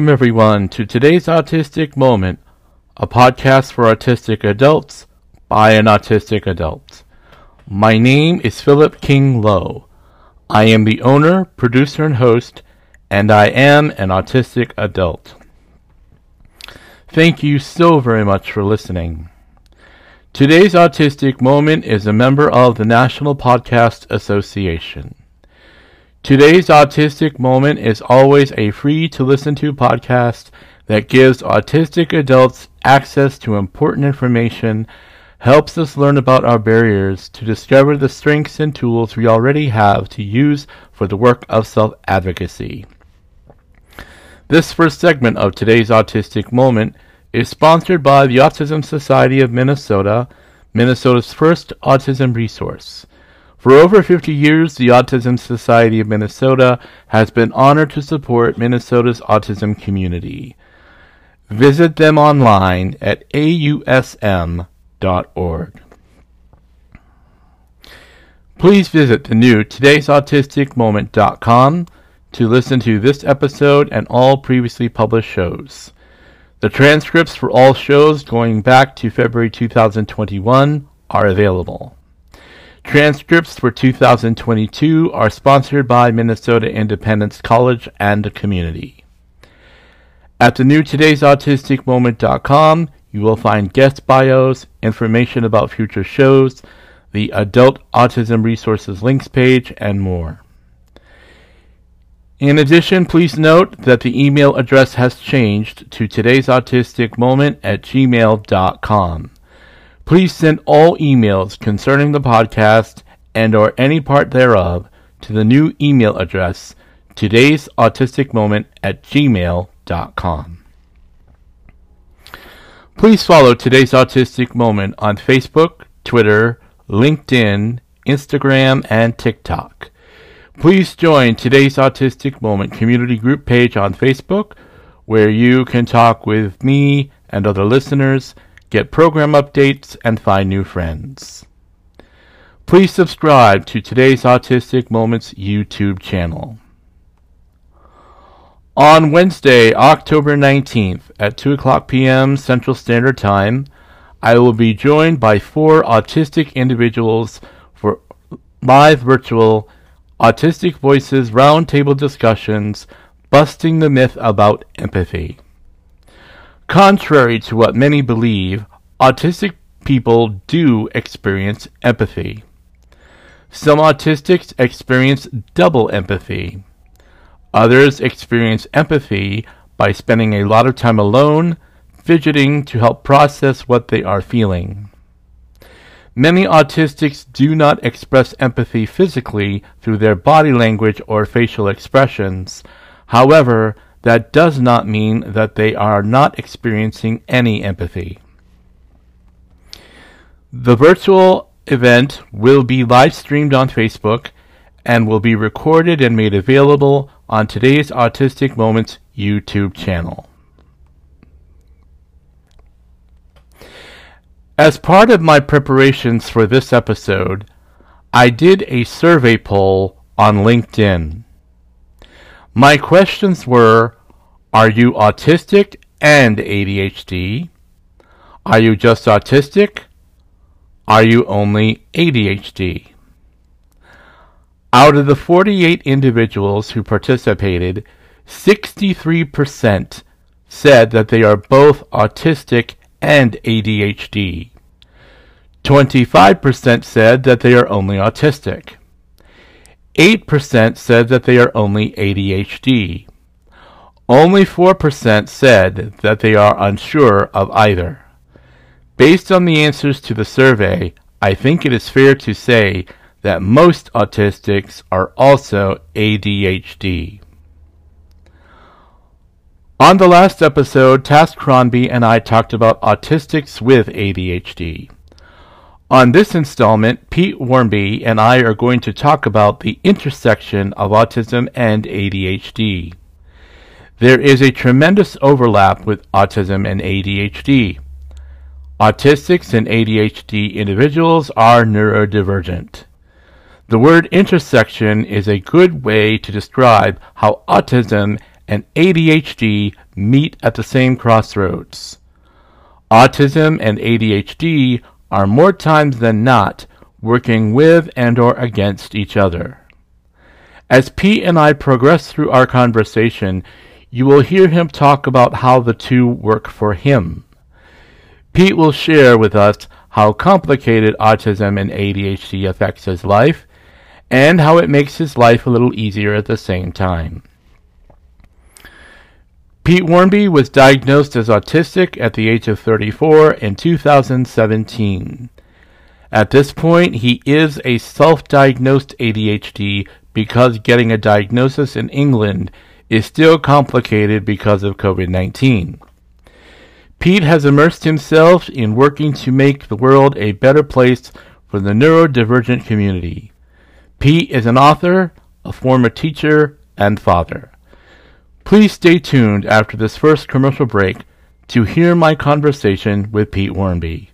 Welcome, everyone, to today's Autistic Moment, a podcast for autistic adults by an autistic adult. My name is Philip King Lowe. I am the owner, producer, and host, and I am an autistic adult. Thank you so very much for listening. Today's Autistic Moment is a member of the National Podcast Association. Today's Autistic Moment is always a free to listen to podcast that gives autistic adults access to important information, helps us learn about our barriers, to discover the strengths and tools we already have to use for the work of self advocacy. This first segment of today's Autistic Moment is sponsored by the Autism Society of Minnesota, Minnesota's first autism resource. For over 50 years, the Autism Society of Minnesota has been honored to support Minnesota's autism community. Visit them online at ausm.org. Please visit the new today'sautisticmoment.com to listen to this episode and all previously published shows. The transcripts for all shows going back to February 2021 are available. Transcripts for 2022 are sponsored by Minnesota Independence College and the community. At the new today'sautisticmoment.com, you will find guest bios, information about future shows, the Adult Autism Resources links page, and more. In addition, please note that the email address has changed to today'sautisticmoment at gmail.com. Please send all emails concerning the podcast and or any part thereof to the new email address today's autistic moment at gmail.com. Please follow today's autistic moment on Facebook, Twitter, LinkedIn, Instagram, and TikTok. Please join today's autistic moment community group page on Facebook where you can talk with me and other listeners get program updates, and find new friends. Please subscribe to today's Autistic Moments YouTube channel. On Wednesday, October 19th at 2 o'clock p.m. Central Standard Time, I will be joined by four autistic individuals for live virtual Autistic Voices roundtable discussions busting the myth about empathy. Contrary to what many believe, autistic people do experience empathy. Some autistics experience double empathy. Others experience empathy by spending a lot of time alone, fidgeting to help process what they are feeling. Many autistics do not express empathy physically through their body language or facial expressions. However, that does not mean that they are not experiencing any empathy. The virtual event will be live streamed on Facebook and will be recorded and made available on today's Autistic Moments YouTube channel. As part of my preparations for this episode, I did a survey poll on LinkedIn. My questions were Are you autistic and ADHD? Are you just autistic? Are you only ADHD? Out of the 48 individuals who participated, 63% said that they are both autistic and ADHD. 25% said that they are only autistic. 8% said that they are only ADHD. Only 4% said that they are unsure of either. Based on the answers to the survey, I think it is fair to say that most autistics are also ADHD. On the last episode, Tess Crombie and I talked about autistics with ADHD. On this installment, Pete Wharmby and I are going to talk about the intersection of autism and ADHD. There is a tremendous overlap with autism and ADHD. Autistics and ADHD individuals are neurodivergent. The word intersection is a good way to describe how autism and ADHD meet at the same crossroads. Autism and ADHD are more times than not working with and or against each other. As Pete and I progress through our conversation, you will hear him talk about how the two work for him. Pete will share with us how complicated autism and ADHD affects his life and how it makes his life a little easier at the same time. Pete Wharmby was diagnosed as autistic at the age of 34 in 2017. At this point, he is a self diagnosed ADHD because getting a diagnosis in England is still complicated because of COVID 19. Pete has immersed himself in working to make the world a better place for the neurodivergent community. Pete is an author, a former teacher, and father. Please stay tuned after this first commercial break to hear my conversation with Pete Wharmby.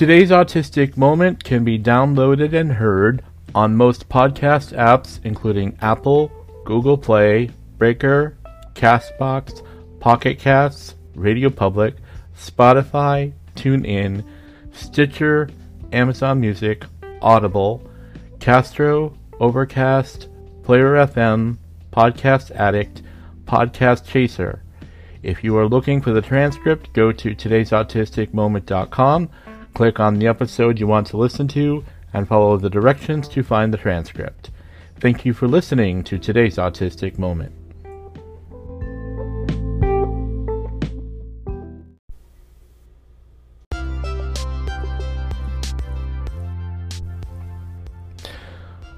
Today's Autistic Moment can be downloaded and heard on most podcast apps, including Apple, Google Play, Breaker, Castbox, Pocket Casts, Radio Public, Spotify, TuneIn, Stitcher, Amazon Music, Audible, Castro, Overcast, Player FM, Podcast Addict, Podcast Chaser. If you are looking for the transcript, go to today'sautisticmoment.com Click on the episode you want to listen to and follow the directions to find the transcript. Thank you for listening to today's Autistic Moment.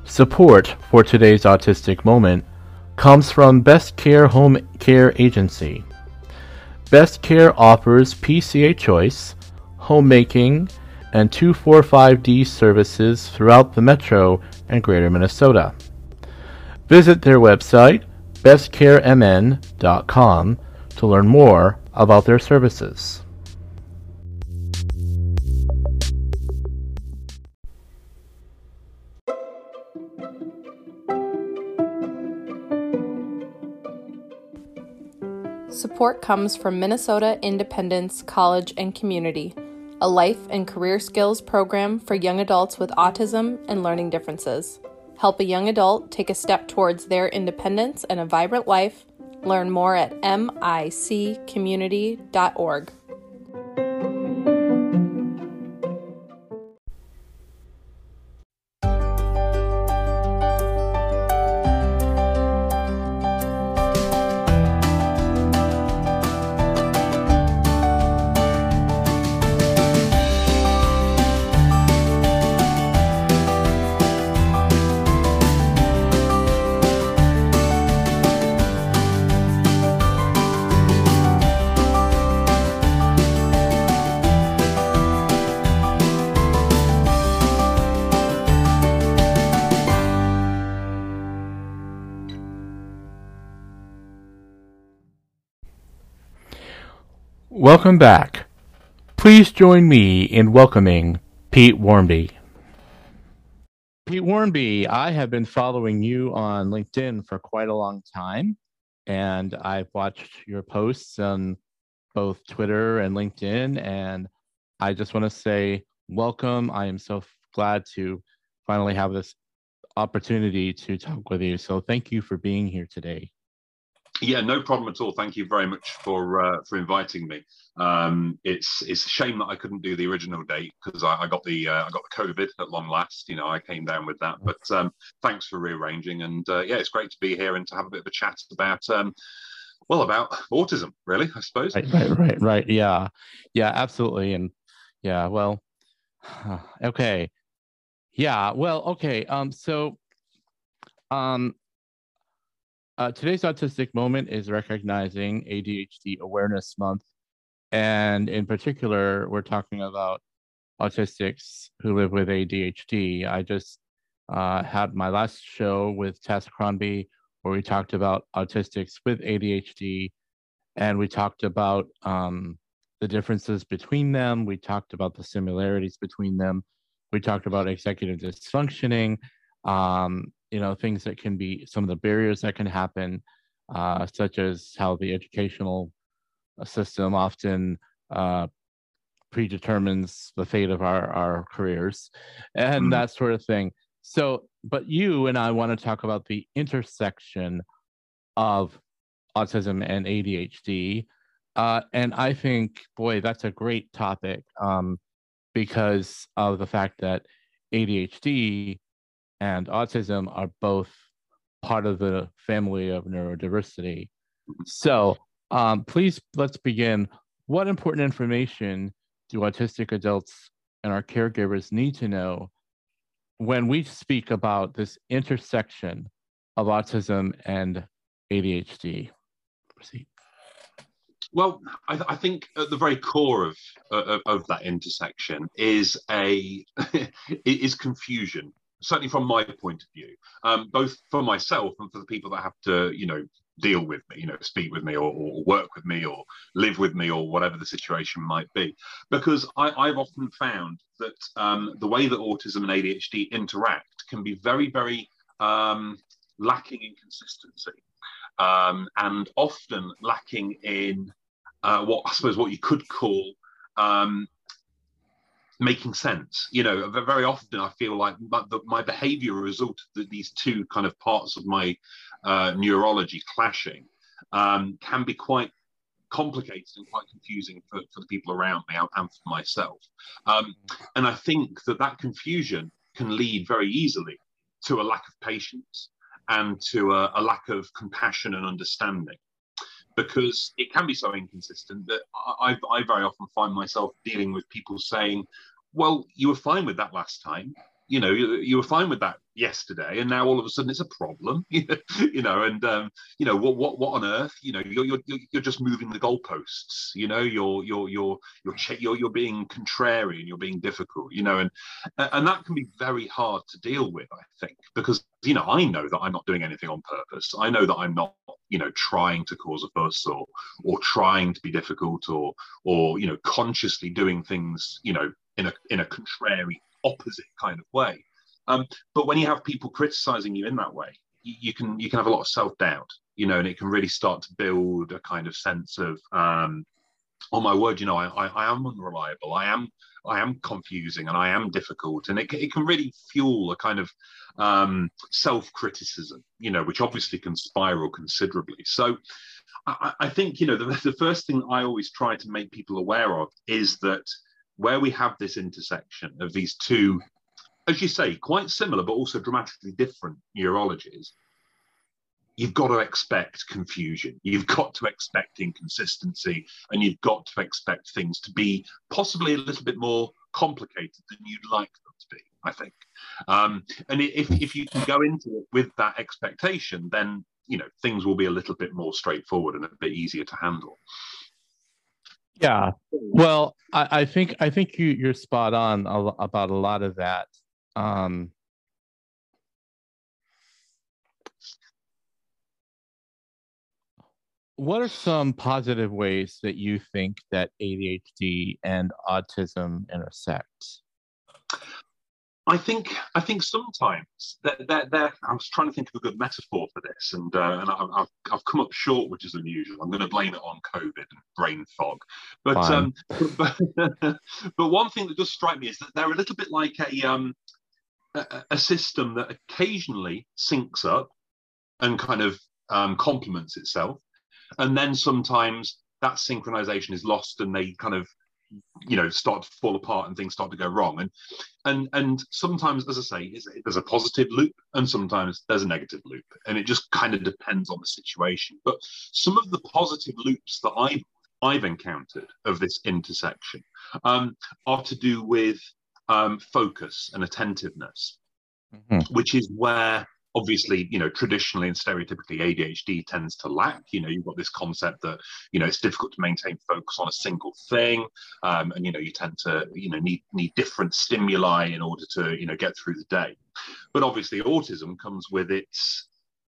Support for today's Autistic Moment comes from Best Care Home Care Agency. Best Care offers PCA Choice homemaking, and 245D services throughout the metro and greater Minnesota. Visit their website, bestcaremn.com, to learn more about their services. Support comes from Minnesota Independence College and Community a life and career skills program for young adults with autism and learning differences. Help a young adult take a step towards their independence and a vibrant life. Learn more at miccommunity.org. Welcome back. Please join me in welcoming Pete Wharmby. Pete Wharmby, I have been following you on LinkedIn for quite a long time, and I've watched your posts on both Twitter and LinkedIn, and I just want to say welcome. I am so glad to finally have this opportunity to talk with you. So thank you for being here today. Yeah, no problem at all. Thank you very much for uh, for inviting me. Um, it's it's a shame that I couldn't do the original date because I, I, got the uh, I got the COVID at long last. You know, I came down with that. But um, thanks for rearranging, and uh, yeah, it's great to be here and to have a bit of a chat about um, well about autism, really. I suppose. Right, right, right, right. Yeah, yeah, absolutely, and yeah, well, okay, yeah, well, okay. Um, so, um, uh, today's autistic moment is recognizing ADHD Awareness Month. And in particular, we're talking about autistics who live with ADHD. I just uh, had my last show with Tess Crombie where we talked about autistics with ADHD and we talked about um, the differences between them. We talked about the similarities between them. We talked about executive dysfunctioning, um, you know, things that can be some of the barriers that can happen, uh, such as how the educational system often uh, predetermines the fate of our, our careers and mm-hmm. that sort of thing. So, but you and I want to talk about the intersection of autism and ADHD. Uh, and I think, boy, that's a great topic um, because of the fact that ADHD and autism are both part of the family of neurodiversity. So, um, please let's begin. What important information do autistic adults and our caregivers need to know when we speak about this intersection of autism and ADHD? Proceed. Well, I, I, think at the very core of, of, of that intersection is a is confusion. Certainly, from my point of view, um, both for myself and for the people that have to, you know, deal with me, you know, speak with me or, or work with me or live with me or whatever the situation might be. Because I, have often found that um, the way that autism and ADHD interact can be very, very um, lacking in consistency um, and often lacking in uh, what I suppose what you could call um, making sense. You know, very often I feel like my, the, my behavior a that these two kind of parts of my uh, neurology clashing um, can be quite complicated and quite confusing for, for the people around me and for myself. Um, and I think that that confusion can lead very easily to a lack of patience and to a, a lack of compassion and understanding because it can be so inconsistent that I, I, very often find myself dealing with people saying, well, you were fine with that last time. You know, you, you were fine with that yesterday, and now all of a sudden it's a problem. you know, and um, you know what, what, what on earth? You know, you're, you're you're just moving the goalposts. You know, you're you're you're you're you're, you're being contrarian. You're being difficult. You know, and and that can be very hard to deal with. I think because you know I know that I'm not doing anything on purpose. I know that I'm not you know trying to cause a fuss or or trying to be difficult or or you know consciously doing things you know in a in a contrary, opposite kind of way. Um, but when you have people criticizing you in that way, you, you can you can have a lot of self doubt, you know, and it can really start to build a kind of sense of, um, oh my word, you know, I, I, I am unreliable, I am I am confusing, and I am difficult, and it it can really fuel a kind of um, self criticism, you know, which obviously can spiral considerably. So. I, I think you know the, the first thing I always try to make people aware of is that where we have this intersection of these two, as you say, quite similar but also dramatically different neurologies, you've got to expect confusion. You've got to expect inconsistency, and you've got to expect things to be possibly a little bit more complicated than you'd like them to be. I think, um, and if if you can go into it with that expectation, then you know things will be a little bit more straightforward and a bit easier to handle. Yeah. Well, I, I think I think you you're spot on about a lot of that. Um, what are some positive ways that you think that ADHD and autism intersect? I think I think sometimes that that, that I was trying to think of a good metaphor for this, and uh, and I, have I've come up short, which is unusual. I'm going to blame it on COVID and brain fog, but um, but, but one thing that does strike me is that they're a little bit like a um a, a system that occasionally syncs up and kind of um, complements itself, and then sometimes that synchronization is lost and they kind of you know start to fall apart and things start to go wrong. And and and sometimes as i say there's a positive loop and sometimes there's a negative loop. And it just kind of depends on the situation. But some of the positive loops that i've i've encountered of this intersection um, are to do with um, focus and attentiveness mm-hmm. which is where obviously, you know, traditionally and stereotypically, ADHD tends to lack. You know, you've got this concept that you know it's difficult to maintain focus on a single thing, um, and you know you tend to you know need need different stimuli in order to you know get through the day. But obviously, autism comes with its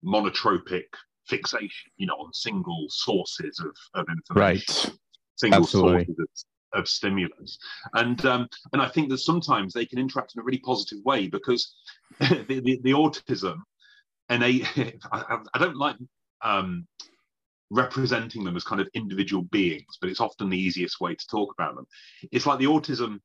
monotropic fixation, you know, on single sources of, of information, Right. single Absolutely. sources of, of stimulus. And um, and I think that sometimes they can interact in a really positive way because the, the, the autism and I don't like um, representing them as kind of individual beings, but it's often the easiest way to talk about them. It's like the autism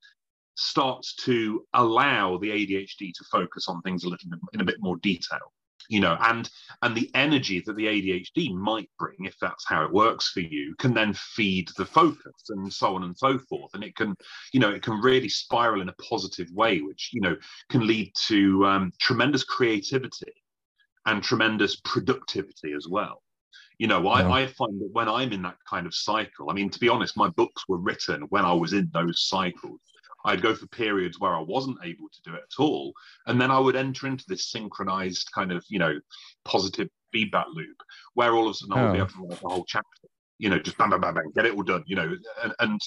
starts to allow the ADHD to focus on things a little bit in a bit more detail you know and and the energy that the adhd might bring if that's how it works for you can then feed the focus and so on and so forth. And it can you know it can really spiral in a positive way which you know can lead to um, tremendous creativity and tremendous productivity as well. You know I, Yeah. I find that when i'm in that kind of cycle i mean to be honest my books were written when i was in those cycles I'd go for periods where I wasn't able to do it at all. And then I would enter into this synchronized kind of, you know, positive feedback loop where all of a sudden I would be Oh. able to write the whole chapter, you know, just bang, bang, bang, bang, get it all done, you know, and, and,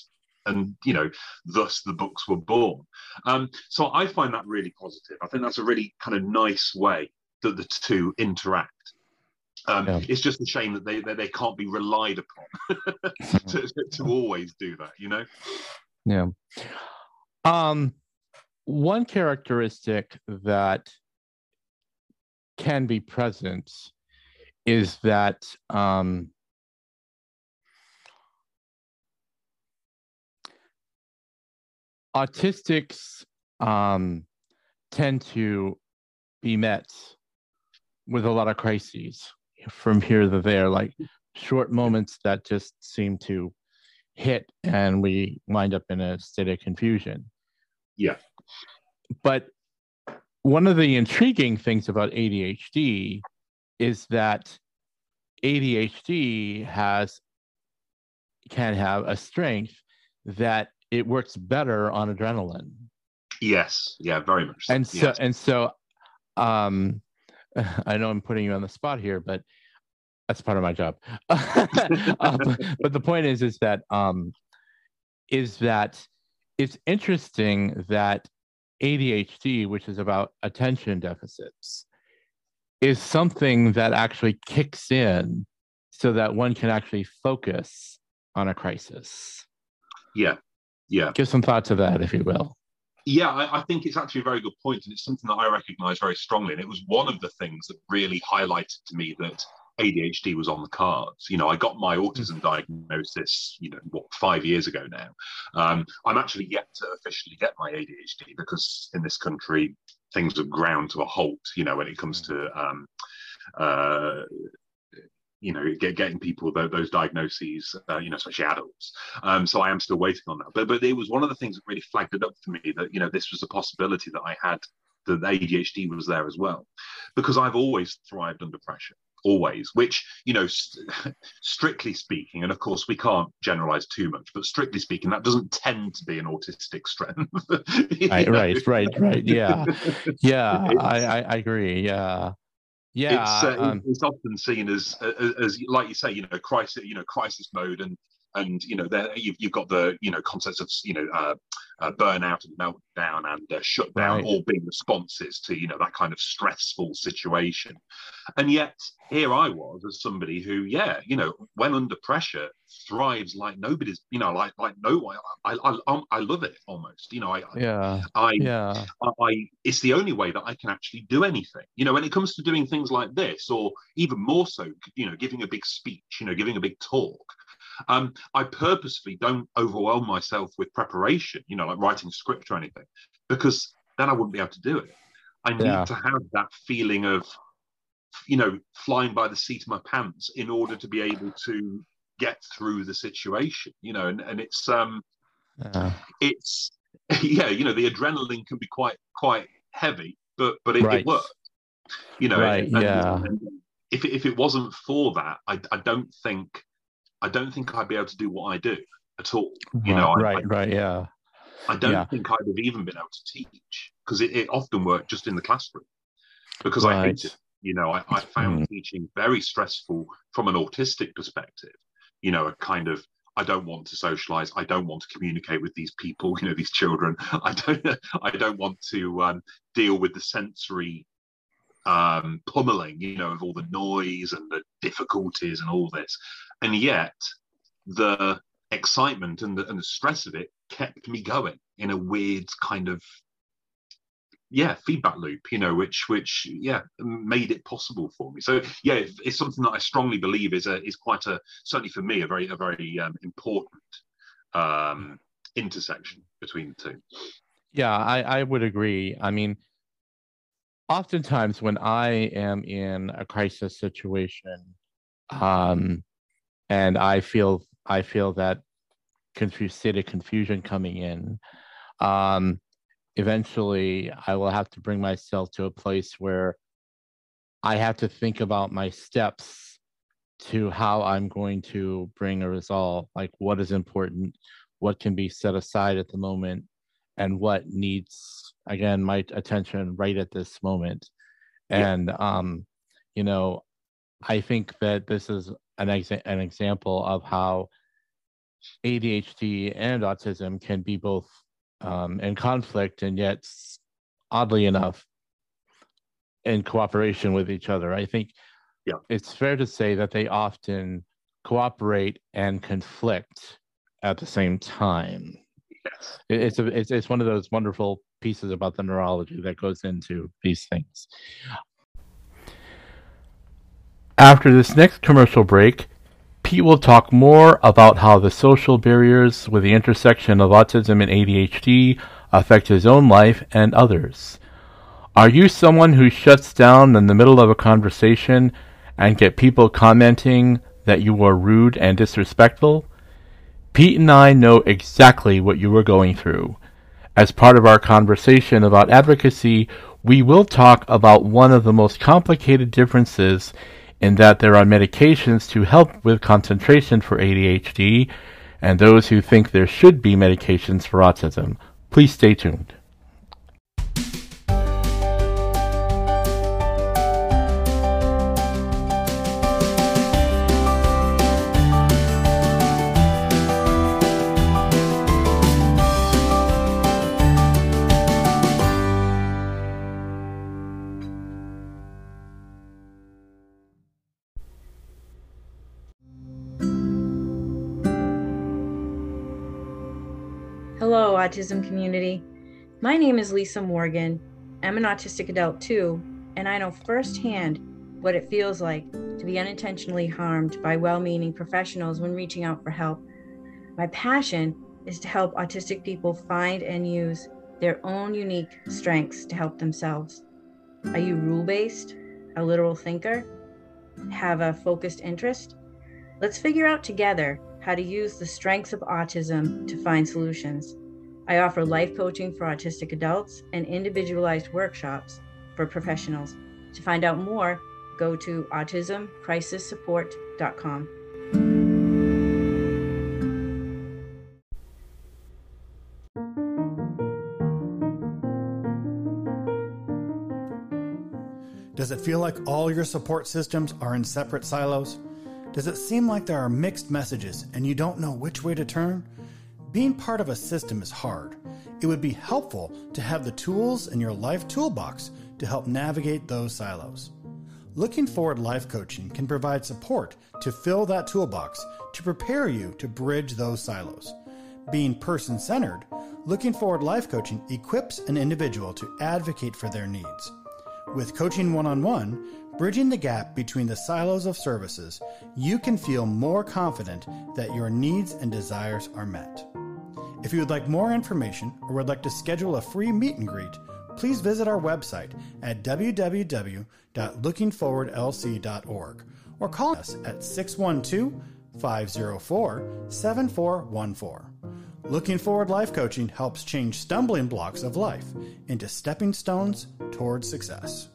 and you know, thus the books were born. Um, so I find that really positive. I think that's a really kind of nice way that the two interact. Um, Yeah. It's just a shame that they, they, they can't be relied upon to, to always do that, you know? Yeah. Um, one characteristic that can be present is that um, autistics um, tend to be met with a lot of crises from here to there, like short moments that just seem to hit and we wind up in a state of confusion. Yeah. But one of the intriguing things about ADHD is that ADHD has can have a strength that it works better on adrenaline. Yes. Yeah, very much. so. And so Yes. and so um I know I'm putting you on the spot here, but that's part of my job. um, but the point is is that um is that it's interesting that ADHD, which is about attention deficits, is something that actually kicks in so that one can actually focus on a crisis. Yeah. Yeah. Give some thought to that, if you will. Yeah, I, I think it's actually a very good point, and it's something that I recognise very strongly. And it was one of the things that really highlighted to me that ADHD was on the cards. You know, I got my autism diagnosis, you know, what five years ago now. Um, I'm actually yet to officially get my ADHD because in this country things have ground to a halt. You know, when it comes to um, uh, you know, get, getting people those, those diagnoses, uh, you know, especially adults. Um, so I am still waiting on that. But but it was one of the things that really flagged it up for me that you know this was a possibility that I had that ADHD was there as well, because I've always thrived under pressure. Always, which you know, st- strictly speaking, and of course we can't generalize too much, but strictly speaking, that doesn't tend to be an autistic strength. Right, know? right, right, right. Yeah. Yeah, I, I, I agree. Yeah. Yeah. it's, uh, um, it's often seen as, as as like you say you know crisis you know crisis mode and and you know there you've, you've got the you know concepts of you know uh, uh, burnout and meltdown and uh, shutdown Right. all being responses to you know that kind of stressful situation and yet here i was as somebody who yeah you know when under pressure thrives like nobody's you know like like no one i i, I, I love it almost you know i yeah. i Yeah. I it's the only way that I can actually do anything. You know, when it comes to doing things like this, or even more so, you know, giving a big speech, you know, giving a big talk. Um, I purposefully don't overwhelm myself with preparation, you know, like writing a script or anything, because then I wouldn't be able to do it. I need Yeah. to have that feeling of, you know, flying by the seat of my pants in order to be able to get through the situation, you know, and, and it's um yeah. it's yeah, you know, the adrenaline can be quite quite heavy, but but it, Right. it works. You know, Right, and- yeah. and if if it wasn't for that, I, I don't think I don't think I'd be able to do what I do at all. You know, I- right, right. Yeah. I, I don't Yeah. think I'd have even been able to teach because it, it often worked just in the classroom because I Right. hate it. You know, I, I found mm. teaching very stressful from an autistic perspective. You know, a kind of I don't want to socialize. I don't want to communicate with these people. You know, these children. I don't. I don't want to um, deal with the sensory um, pummeling. You know, of all the noise and the difficulties and all this. And yet, the excitement and the, and the stress of it kept me going in a weird kind of yeah feedback loop you know which which yeah made it possible for me. So yeah it's something that i strongly believe is a is quite a certainly for me a very a very um, important um intersection between the two. Yeah i i would agree. I mean oftentimes when i am in a crisis situation um and i feel i feel that confused state of confusion coming in um eventually I will have to bring myself to a place where I have to think about my steps to how I'm going to bring a result, like what is important, what can be set aside at the moment, and what needs again my attention right at this moment. And um, you know, I think that this is an exa- an example of how ADHD and autism can be both um, in conflict and yet oddly enough in cooperation with each other i think yeah. it's fair to say that they often cooperate and conflict at the same time yes. it's a it's, it's one of those wonderful pieces about the neurology that goes into these things after this next commercial break Pete will talk more about how the social barriers with the intersection of autism and ADHD affect his own life and others. Are you someone who shuts down in the middle of a conversation and get people commenting that you are rude and disrespectful? Pete and I know exactly what you are going through. As part of our conversation about advocacy, we will talk about one of the most complicated differences in that there are medications to help with concentration for ADHD and those who think there should be medications for autism. Please stay tuned. Autism community. My name is Lisa Morgan. I'm an autistic adult too, and I know firsthand what it feels like to be unintentionally harmed by well meaning professionals when reaching out for help. My passion is to help autistic people find and use their own unique strengths to help themselves. Are you rule based, a literal thinker, have a focused interest? Let's figure out together how to use the strengths of autism to find solutions. I offer life coaching for autistic adults and individualized workshops for professionals. To find out more, go to autismcrisissupport.com. Does it feel like all your support systems are in separate silos? Does it seem like there are mixed messages and you don't know which way to turn? Being part of a system is hard. It would be helpful to have the tools in your life toolbox to help navigate those silos. Looking Forward Life Coaching can provide support to fill that toolbox to prepare you to bridge those silos. Being person centered, Looking Forward Life Coaching equips an individual to advocate for their needs. With coaching one on one, bridging the gap between the silos of services, you can feel more confident that your needs and desires are met. If you would like more information or would like to schedule a free meet and greet, please visit our website at www.lookingforwardlc.org or call us at 612 504 7414. Looking Forward Life Coaching helps change stumbling blocks of life into stepping stones towards success.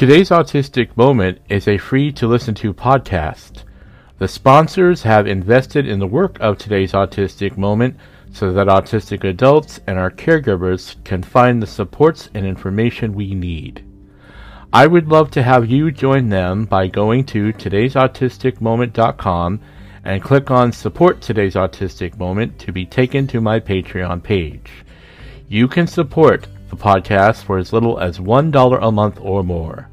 Today's Autistic Moment is a free to listen to podcast. The sponsors have invested in the work of today's autistic moment so that autistic adults and our caregivers can find the supports and information we need. I would love to have you join them by going to today'sautisticmoment.com and click on Support Today's Autistic Moment to be taken to my Patreon page. You can support the podcast for as little as $1 a month or more.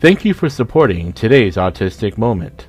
Thank you for supporting today's Autistic Moment.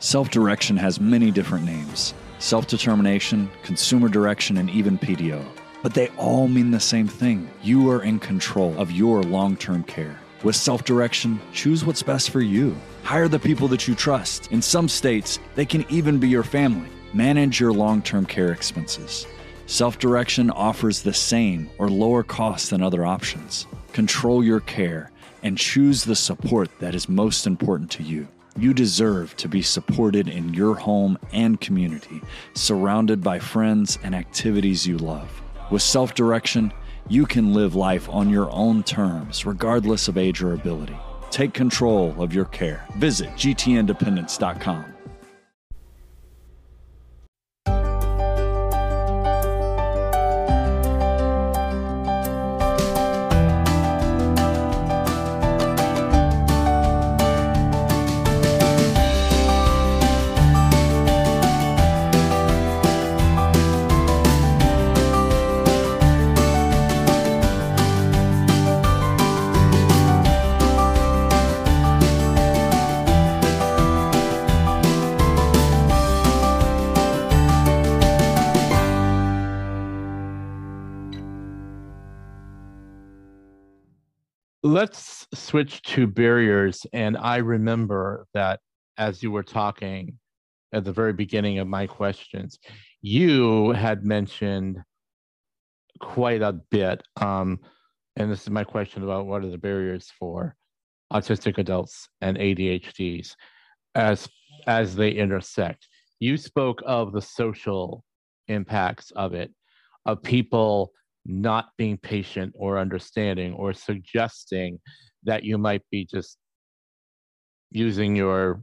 Self direction has many different names self determination, consumer direction, and even PDO. But they all mean the same thing you are in control of your long term care. With self direction, choose what's best for you. Hire the people that you trust. In some states, they can even be your family. Manage your long term care expenses. Self direction offers the same or lower cost than other options. Control your care and choose the support that is most important to you. You deserve to be supported in your home and community, surrounded by friends and activities you love. With self direction, you can live life on your own terms, regardless of age or ability. Take control of your care. Visit gtindependence.com. let's switch to barriers. And I remember that as you were talking at the very beginning of my questions, you had mentioned quite a bit. Um, and this is my question about what are the barriers for autistic adults and ADHDs as as they intersect. You spoke of the social impacts of it, of people not being patient or understanding or suggesting that you might be just using your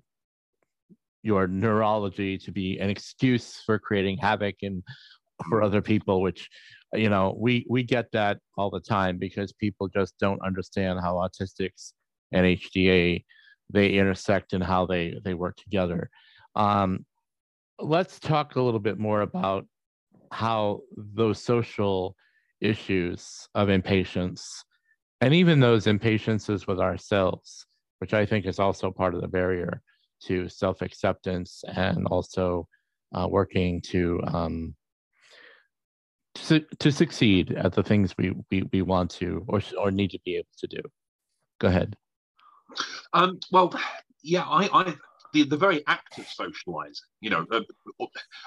your neurology to be an excuse for creating havoc and for other people which you know we we get that all the time because people just don't understand how autistics and hda they intersect and how they they work together. Um, let's talk a little bit more about how those social issues of impatience and even those impatiences with ourselves, which I think is also part of the barrier to self acceptance and also uh, working to, um, to to succeed at the things we, we, we want to or, or need to be able to do. Go ahead. Um, well, yeah, I, I the, the very act of socializing, you know, uh,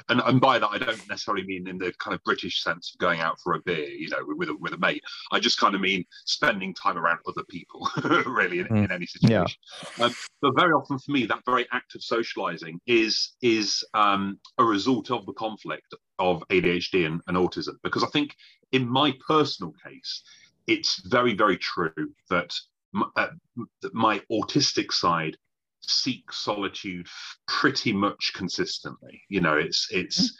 and, and by that I don't necessarily mean in the kind of British sense of going out for a beer, you know, with a, with a mate. I just kind of mean spending time around other people, really, in, mm. in, any situation. Yeah. Um, but very often for me, that very act of socializing is is um, a result of the conflict of ADHD and, and autism, because I think in my personal case, it's very very true that my, uh, my autistic side seek solitude pretty much consistently. You know, it's it's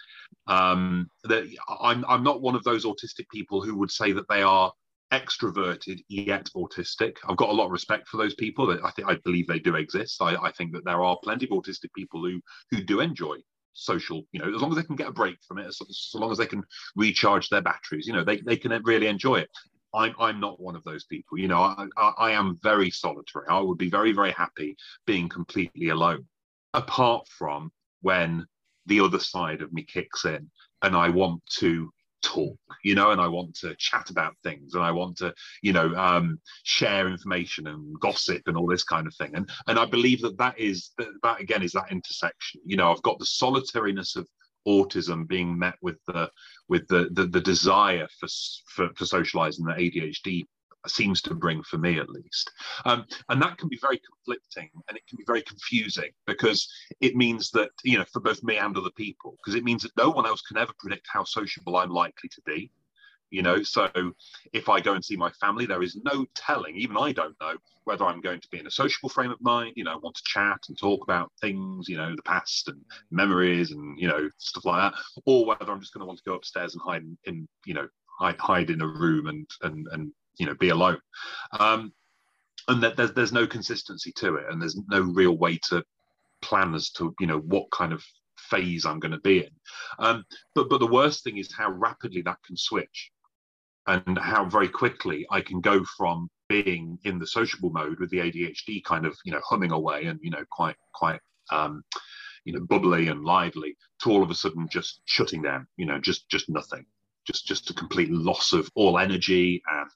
um, that I'm I'm not one of those autistic people who would say that they are extroverted yet autistic. I've got a lot of respect for those people. That I think I believe they do exist. I, I think that there are plenty of autistic people who who do enjoy social you know as long as they can get a break from it as, as long as they can recharge their batteries you know they, they can really enjoy it I'm I'm not one of those people. You know, I, I, I am very solitary. I would be very very happy being completely alone, apart from when the other side of me kicks in and I want to talk, you know, and I want to chat about things and I want to, you know, um, share information and gossip and all this kind of thing. And and I believe that that is that, that again is that intersection. You know, I've got the solitariness of autism being met with the with the the, the desire for, for, for socializing that ADHD seems to bring for me at least. Um, and that can be very conflicting and it can be very confusing because it means that you know for both me and other people because it means that no one else can ever predict how sociable i'm likely to be you know? So if i go and see my family there is no telling even i don't know whether i'm going to be in a sociable frame of mind you know want to chat and talk about things you know the past and memories and you know stuff like that or whether i'm just going to want to go upstairs and hide in, in you know hide, hide in a room and and and you know be alone. Um and that there's, there's no consistency to it and there's no real way to plan as to you know what kind of phase i'm going to be in. Um, but but the worst thing is how rapidly that can switch and how very quickly I can go from being in the sociable mode with the ADHD kind of you know humming away and you know quite quite um, you know bubbly and lively to all of a sudden just shutting down you know just just nothing. Just just a complete loss of all energy and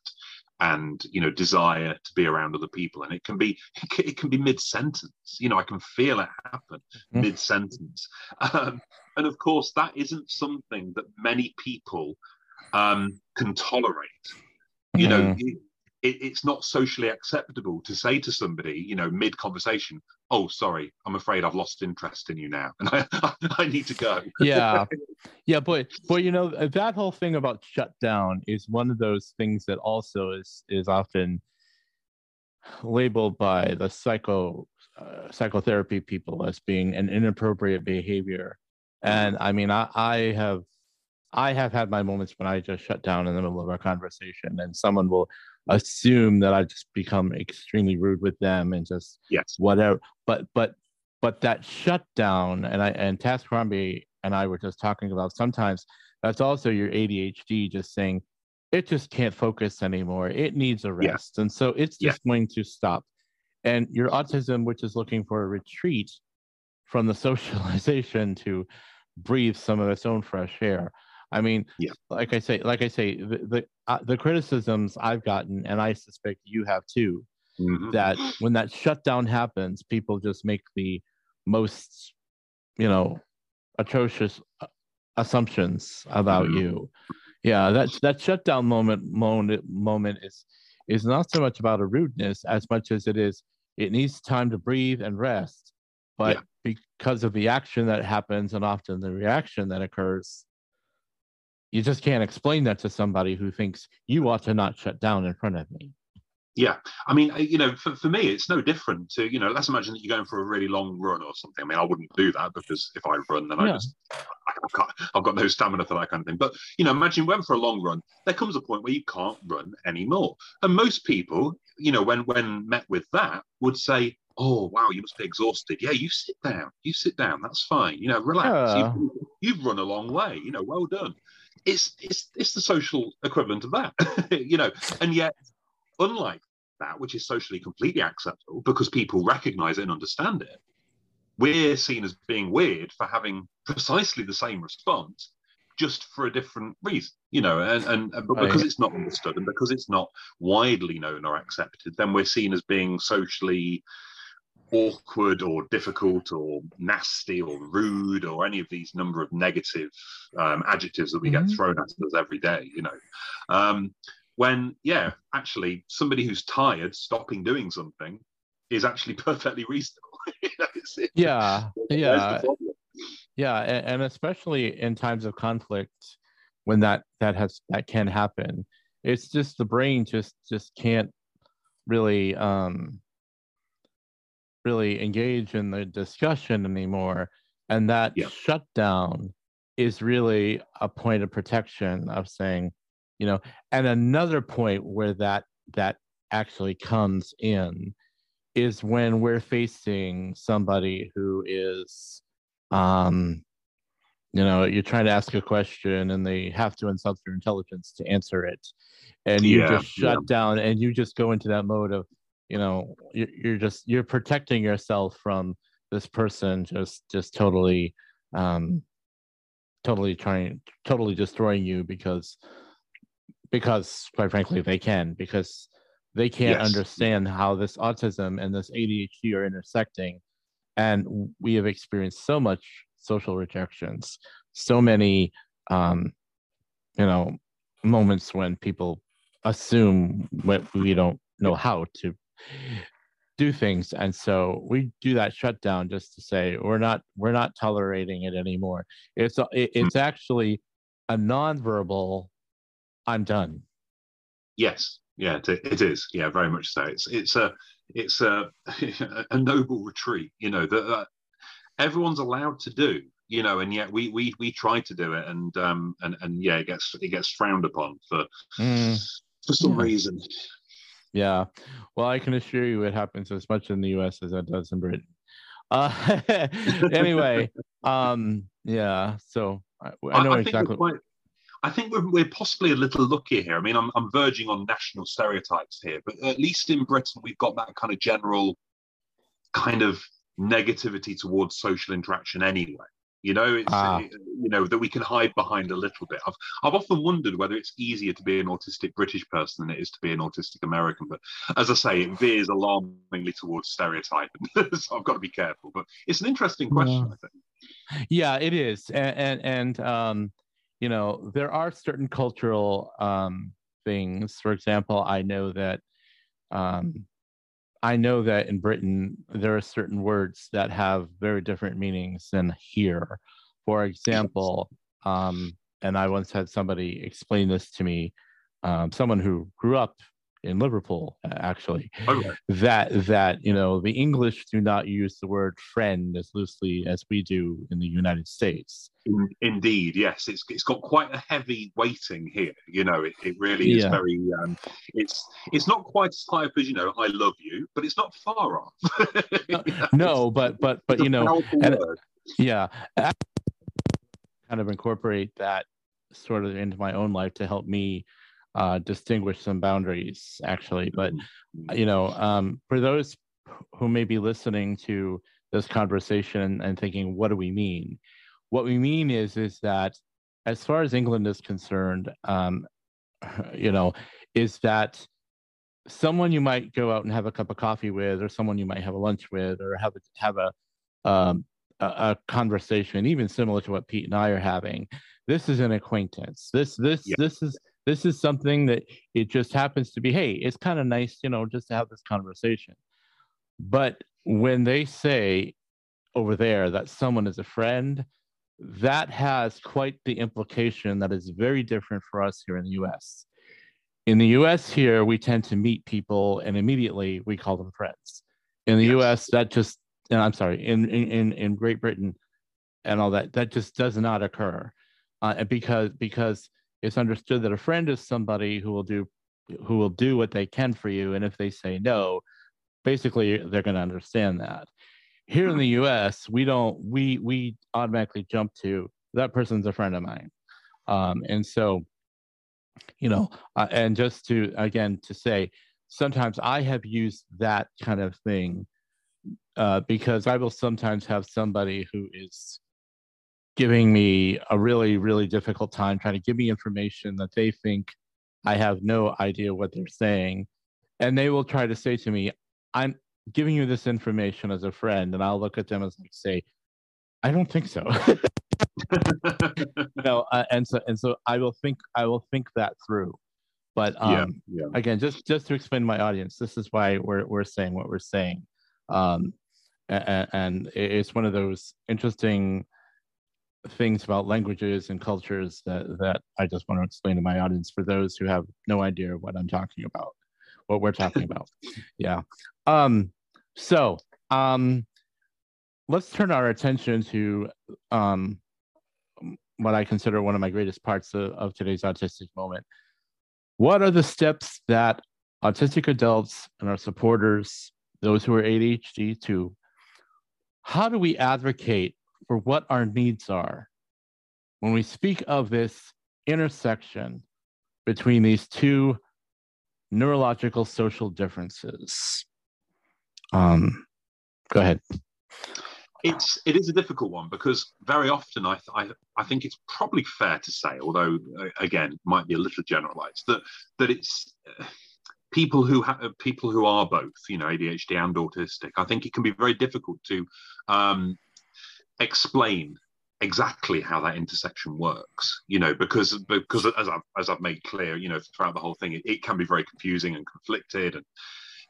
and you know desire to be around other people. And it can be it can be mid sentence you know i can feel it happen mm-hmm. mid sentence um, and of course that isn't something that many people um, can tolerate. You know, mm. it, it, it's not socially acceptable to say to somebody, you know, mid conversation, "Oh, sorry, I'm afraid I've lost interest in you now, and I, I need to go." yeah, yeah, but but you know that whole thing about shutdown is one of those things that also is is often labeled by the psycho uh, psychotherapy people as being an inappropriate behavior and i mean i i have I have had my moments when I just shut down in the middle of a conversation and someone will assume that I just become extremely rude with them and just yes whatever. But but but that shutdown and I and Crombie and I were just talking about sometimes that's also your ADHD just saying it just can't focus anymore. It needs a rest. Yeah. And so it's just yeah. going to stop. And your autism, which is looking for a retreat from the socialization to breathe some of its own fresh air I mean, yeah. like I say, like I say, the the, uh, the criticisms I've gotten, and I suspect you have too, mm-hmm. that when that shutdown happens, people just make the most, you know, atrocious uh, assumptions about mm-hmm. you. Yeah, that that shutdown moment moment moment is is not so much about a rudeness as much as it is it needs time to breathe and rest. But yeah. because of the action that happens and often the reaction that occurs, you just can't explain that to somebody who thinks you ought to not shut down in front of me. Yeah, I mean, you know, for, for me, it's no different to you know. Let's imagine that you're going for a really long run or something. I mean, I wouldn't do that because if I run, then yeah. I just I've got, I've got no stamina for that kind of thing. But you know, imagine you went for a long run. There comes a point where you can't run anymore, and most people, you know, when when met with that, would say, "Oh, wow, you must be exhausted." Yeah, you sit down. You sit down. That's fine. You know, relax. Yeah. You've, you've run a long way. You know, well done it's it's it's the social equivalent of that, you know. And yet, unlike that, which is socially completely acceptable because people recognise it and understand it, we're seen as being weird for having precisely the same response, just for a different reason, you know. And and, and but because it's not understood and because it's not widely known or accepted, then we're seen as being socially awkward or difficult or nasty or rude or any of these number of negative um, adjectives that we mm-hmm. get thrown at us every day you know. Um, when yeah actually somebody who's tired stopping doing something is actually perfectly reasonable. Yeah yeah. yeah and, and especially in times of conflict when that that has that can happen it's just the brain just just can't really um really engage in the discussion anymore. And that yeah. shutdown is really a point of protection of saying, you know, and another point where that that actually comes in is when we're facing somebody who is um you know you're trying to ask a question and they have to insult your intelligence to answer it and you yeah, just shut yeah. down and you just go into that mode of you know you're just you're protecting yourself from this person just just totally um totally trying totally destroying you because because quite frankly they can because they can't yes. understand how this autism and this ADHD are intersecting and we have experienced so much social rejections so many um you know moments when people assume what we don't know how to do things and so we do that shutdown just to say we're not we're not tolerating it anymore it's it, hmm. it's actually a nonverbal I'm done. Yes, yeah, it, it is. Yeah, very much so. It's it's a it's a a noble retreat, you know, that, that everyone's allowed to do, you know, and yet we we we try to do it, and um and and yeah, it gets it gets frowned upon for mm. for some yeah. reason. Yeah, well, I can assure you, it happens as much in the U.S. as it does in Britain. Uh, anyway, um, yeah. So I, I know I, I exactly. Quite, I think we're, we're possibly a little lucky here. I mean, I'm, I'm verging on national stereotypes here, but at least in Britain, we've got that kind of general kind of negativity towards social interaction anyway. You know, it's ah. you know that we can hide behind a little bit. I've I've often wondered whether it's easier to be an autistic British person than it is to be an autistic American. But as I say, it veers alarmingly towards stereotype, so I've got to be careful. But it's an interesting question, yeah. I think. Yeah, it is, and and, and um, you know, there are certain cultural um, things. For example, I know that um, I know that in Britain there are certain words that have very different meanings than here. For example, um, and I once had somebody explain this to me, um, someone who grew up in Liverpool, actually, okay. that that you know the English do not use the word friend as loosely as we do in the United States. Indeed, yes, it's it's got quite a heavy weighting here. You know, it, it really is yeah. very. Um, it's it's not quite as high up as you know. I love you, but it's not far off. Uh, no, but but but you know, and, yeah, I kind of incorporate that sort of into my own life to help me uh, distinguish some boundaries, actually. But mm-hmm. you know, um, for those who may be listening to this conversation and thinking, "What do we mean?" What we mean is is that, as far as England is concerned, um, you know, is that someone you might go out and have a cup of coffee with, or someone you might have a lunch with, or have a, have a um, a, a, conversation, even similar to what Pete and I are having. This is an acquaintance. This this yeah. this is this is something that it just happens to be, hey, it's kind of nice, you know, just to have this conversation. But when they say over there that someone is a friend, that has quite the implication that is very different for us here in the US. In the US, here, we tend to meet people and immediately we call them friends. In the yes. US, that just, and I'm sorry, in, in, in Great Britain and all that, that just does not occur. Uh, because because it's understood that a friend is somebody who will do who will do what they can for you and if they say no basically they're going to understand that. Here in the us we don't we we automatically jump to that person's a friend of mine. Um, and so you know uh, and just to again to say sometimes i have used that kind of thing uh, because i will sometimes have somebody who is giving me a really, really difficult time trying to give me information that they think I have no idea what they're saying. And they will try to say to me, I'm giving you this information as a friend. And I'll look at them as like say, I don't think so. no, uh, and so and so I will think I will think that through. But um, yeah, yeah. again, just just to explain to my audience, this is why we're we're saying what we're saying, um, and, and it's one of those interesting things about languages and cultures that, that I just want to explain to my audience for those who have no idea what I'm talking about, what we're talking about. Yeah. Um, so um, let's turn our attention to um, what I consider one of my greatest parts of, of today's autistic moment. What are the steps that autistic adults and our supporters, those who are ADHD too, how do we advocate for what our needs are when we speak of this intersection between these two neurological social differences. Um, go ahead. It's it is a difficult one because very often I, I I think it's probably fair to say, although uh, again might be a little generalized, that that it's uh, people who have people who are both you know ADHD and autistic. I think it can be very difficult to um, explain exactly how that intersection works you know because because as I've, as I've made clear you know throughout the whole thing it, it, can be very confusing and conflicted and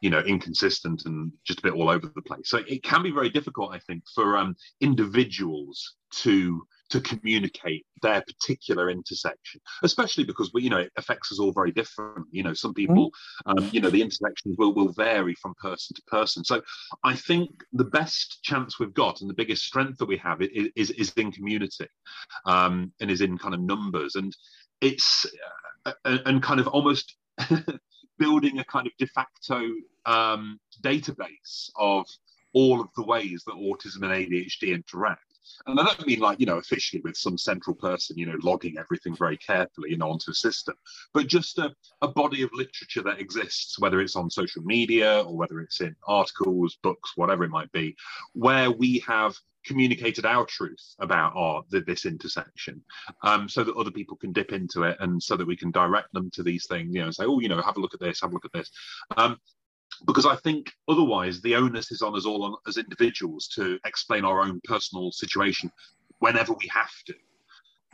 you know inconsistent and just a bit all over the place. So it can be very difficult i think for um, individuals to to communicate their particular intersection, especially because we, you know, it affects us all very different. You know, some mm-hmm. people, um, you know, the intersections will will vary from person to person. So, I think the best chance we've got and the biggest strength that we have is is, is in community, um, and is in kind of numbers, and it's uh, and kind of almost. building a kind of de facto um, database of all of the ways that autism and ADHD interact. And I don't mean like, you know, officially with some central person, you know, logging everything very carefully, you know, onto a system, but just a, a body of literature that exists, whether it's on social media or whether it's in articles, books, whatever it might be, where we have communicated our truth about our the, this intersection um, so that other people can dip into it and so that we can direct them to these things you know and say oh you know have a look at this have a look at this. Um, because I think otherwise the onus is on us all on, as individuals to explain our own personal situation whenever we have to,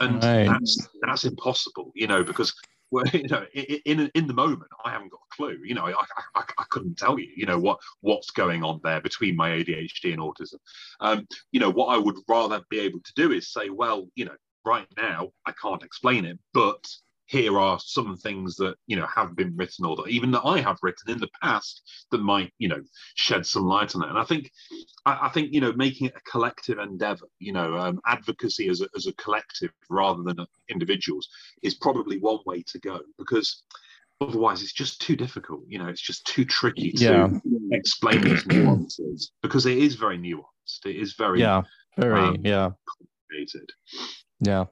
and right. that's that's impossible, you know, because well, you know, in in the moment, I haven't got a clue. You know, I, I, I couldn't tell you, you know, what what's going on there between my ADHD and autism. Um, you know, what I would rather be able to do is say, well, you know, right now I can't explain it, but here are some things that you know have been written or that even that I have written in the past that might you know shed some light on it. And I think I, I think you know making it a collective endeavor, you know, um, advocacy as a, as a collective rather than individuals is probably one way to go because otherwise it's just too difficult. You know, it's just too tricky to yeah. explain these nuances because it is very nuanced. It is very yeah, very um, yeah complicated. Yeah.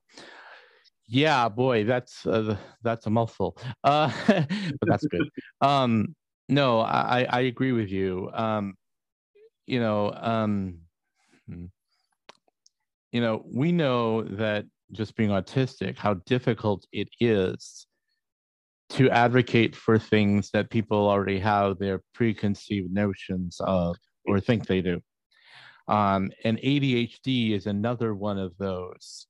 Yeah, boy, that's uh, that's a mouthful, uh, but that's good. um, no, I, I agree with you. Um, you know, um, hmm, you know, we know that just being autistic, how difficult it is to advocate for things that people already have their preconceived notions of or think they do. Um, and ADHD is another one of those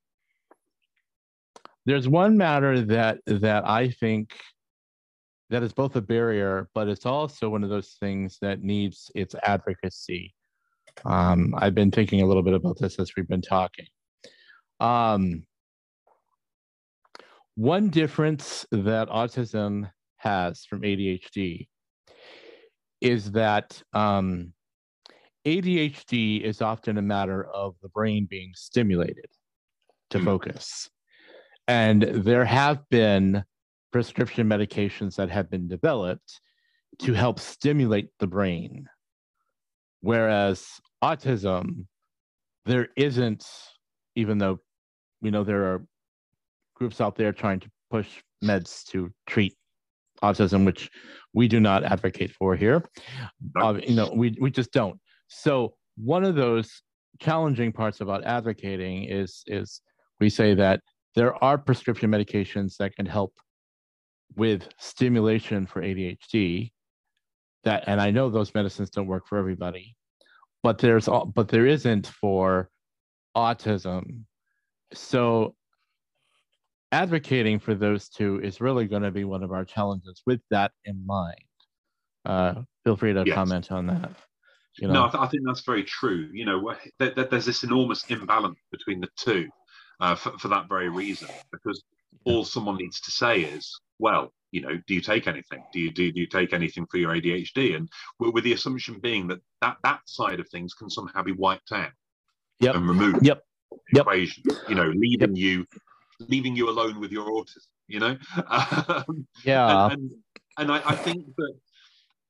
there's one matter that that I think that is both a barrier, but it's also one of those things that needs its advocacy. Um, I've been thinking a little bit about this as we've been talking. Um, one difference that autism has from ADHD is that um, ADHD is often a matter of the brain being stimulated to hmm. focus. And there have been prescription medications that have been developed to help stimulate the brain. Whereas autism, there isn't, even though we know there are groups out there trying to push meds to treat autism, which we do not advocate for here. Uh, you know, we, we just don't. So one of those challenging parts about advocating is is we say that there are prescription medications that can help with stimulation for ADHD. That and I know those medicines don't work for everybody, but there's all, but there isn't for autism. So advocating for those two is really going to be one of our challenges with that in mind. Uh, feel free to yes. comment on that. You know? No, I, th- I, think that's very true. You know, th- th- there's this enormous imbalance between the two uh, for, for that very reason, because all someone needs to say is, well, you know, do you take anything? Do you do, do you take anything for your ADHD? And with the assumption being that that, that side of things can somehow be wiped out yep. and removed. Yep. Yep. Equation, you know, leaving yep. you leaving you alone with your autism. You know. Um, yeah. And, and, and I, I think that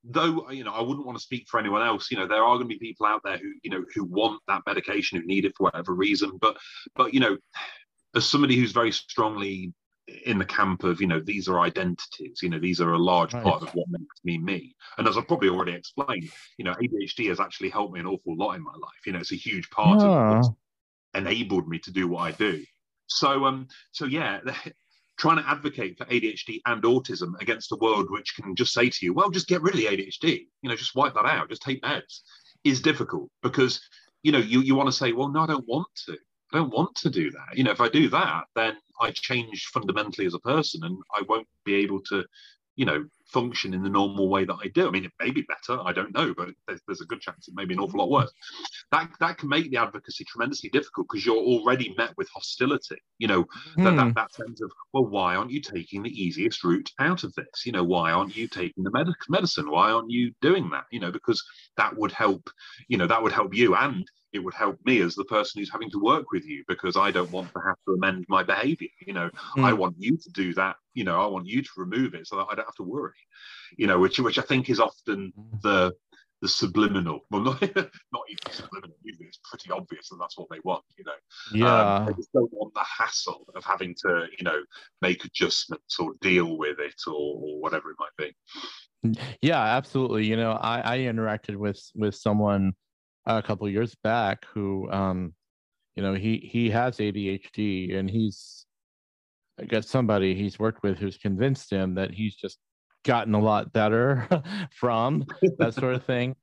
though you know i wouldn't want to speak for anyone else you know there are going to be people out there who you know who want that medication who need it for whatever reason but but you know as somebody who's very strongly in the camp of you know these are identities you know these are a large right. part of what makes me me and as i've probably already explained you know adhd has actually helped me an awful lot in my life you know it's a huge part of what's enabled me to do what i do so um so yeah trying to advocate for ADHD and autism against a world which can just say to you, well, just get rid of the ADHD, you know, just wipe that out, just take meds, is difficult because, you know, you, you want to say, well, no, I don't want to. I don't want to do that. You know, if I do that, then I change fundamentally as a person and I won't be able to, you know, function in the normal way that I do. I mean, it may be better, I don't know, but there's, there's a good chance it may be an awful lot worse. That that can make the advocacy tremendously difficult because you're already met with hostility. You know, mm. that, that hmm. that sense of, well, why aren't you taking the easiest route out of this? You know, why aren't you taking the med- medicine? Why aren't you doing that? You know, because that would help, you know, that would help you and it would help me as the person who's having to work with you because I don't want to have to amend my behavior. You know, mm. I want you to do that. You know, I want you to remove it so that I don't have to worry. You know, which which I think is often hmm. the the subliminal. Well, not not even subliminal. Usually, it's pretty obvious that that's what they want. You know, yeah. Um, they just don't want the hassle of having to, you know, make adjustments or deal with it or, or whatever it might be. Yeah, absolutely. You know, I, I interacted with with someone a couple years back who um you know he he has adhd and he's got somebody he's worked with who's convinced him that he's just gotten a lot better from that sort of thing.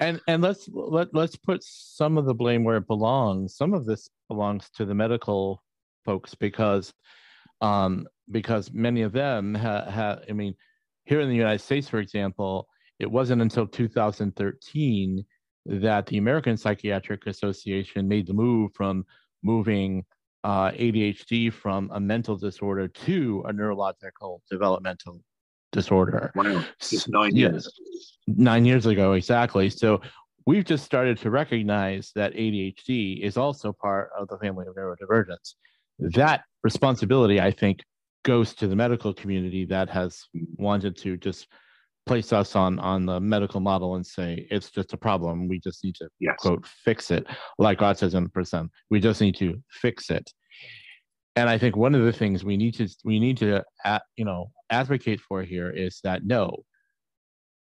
And and let's let, let's put some of the blame where it belongs. Some of this belongs to the medical folks because um because many of them have ha, i mean here in the united states for example it wasn't until 2013 that the American Psychiatric Association made the move from moving uh, ADHD from a mental disorder to a neurological developmental disorder. Wow, just nine years. nine years ago, exactly. So we've just started to recognize that ADHD is also part of the family of neurodivergence. That responsibility, I think, goes to the medical community that has wanted to just place us on on the medical model and say it's just a problem we just need to yes. quote fix it like autism percent we just need to fix it and i think one of the things we need to we need to uh, you know advocate for here is that no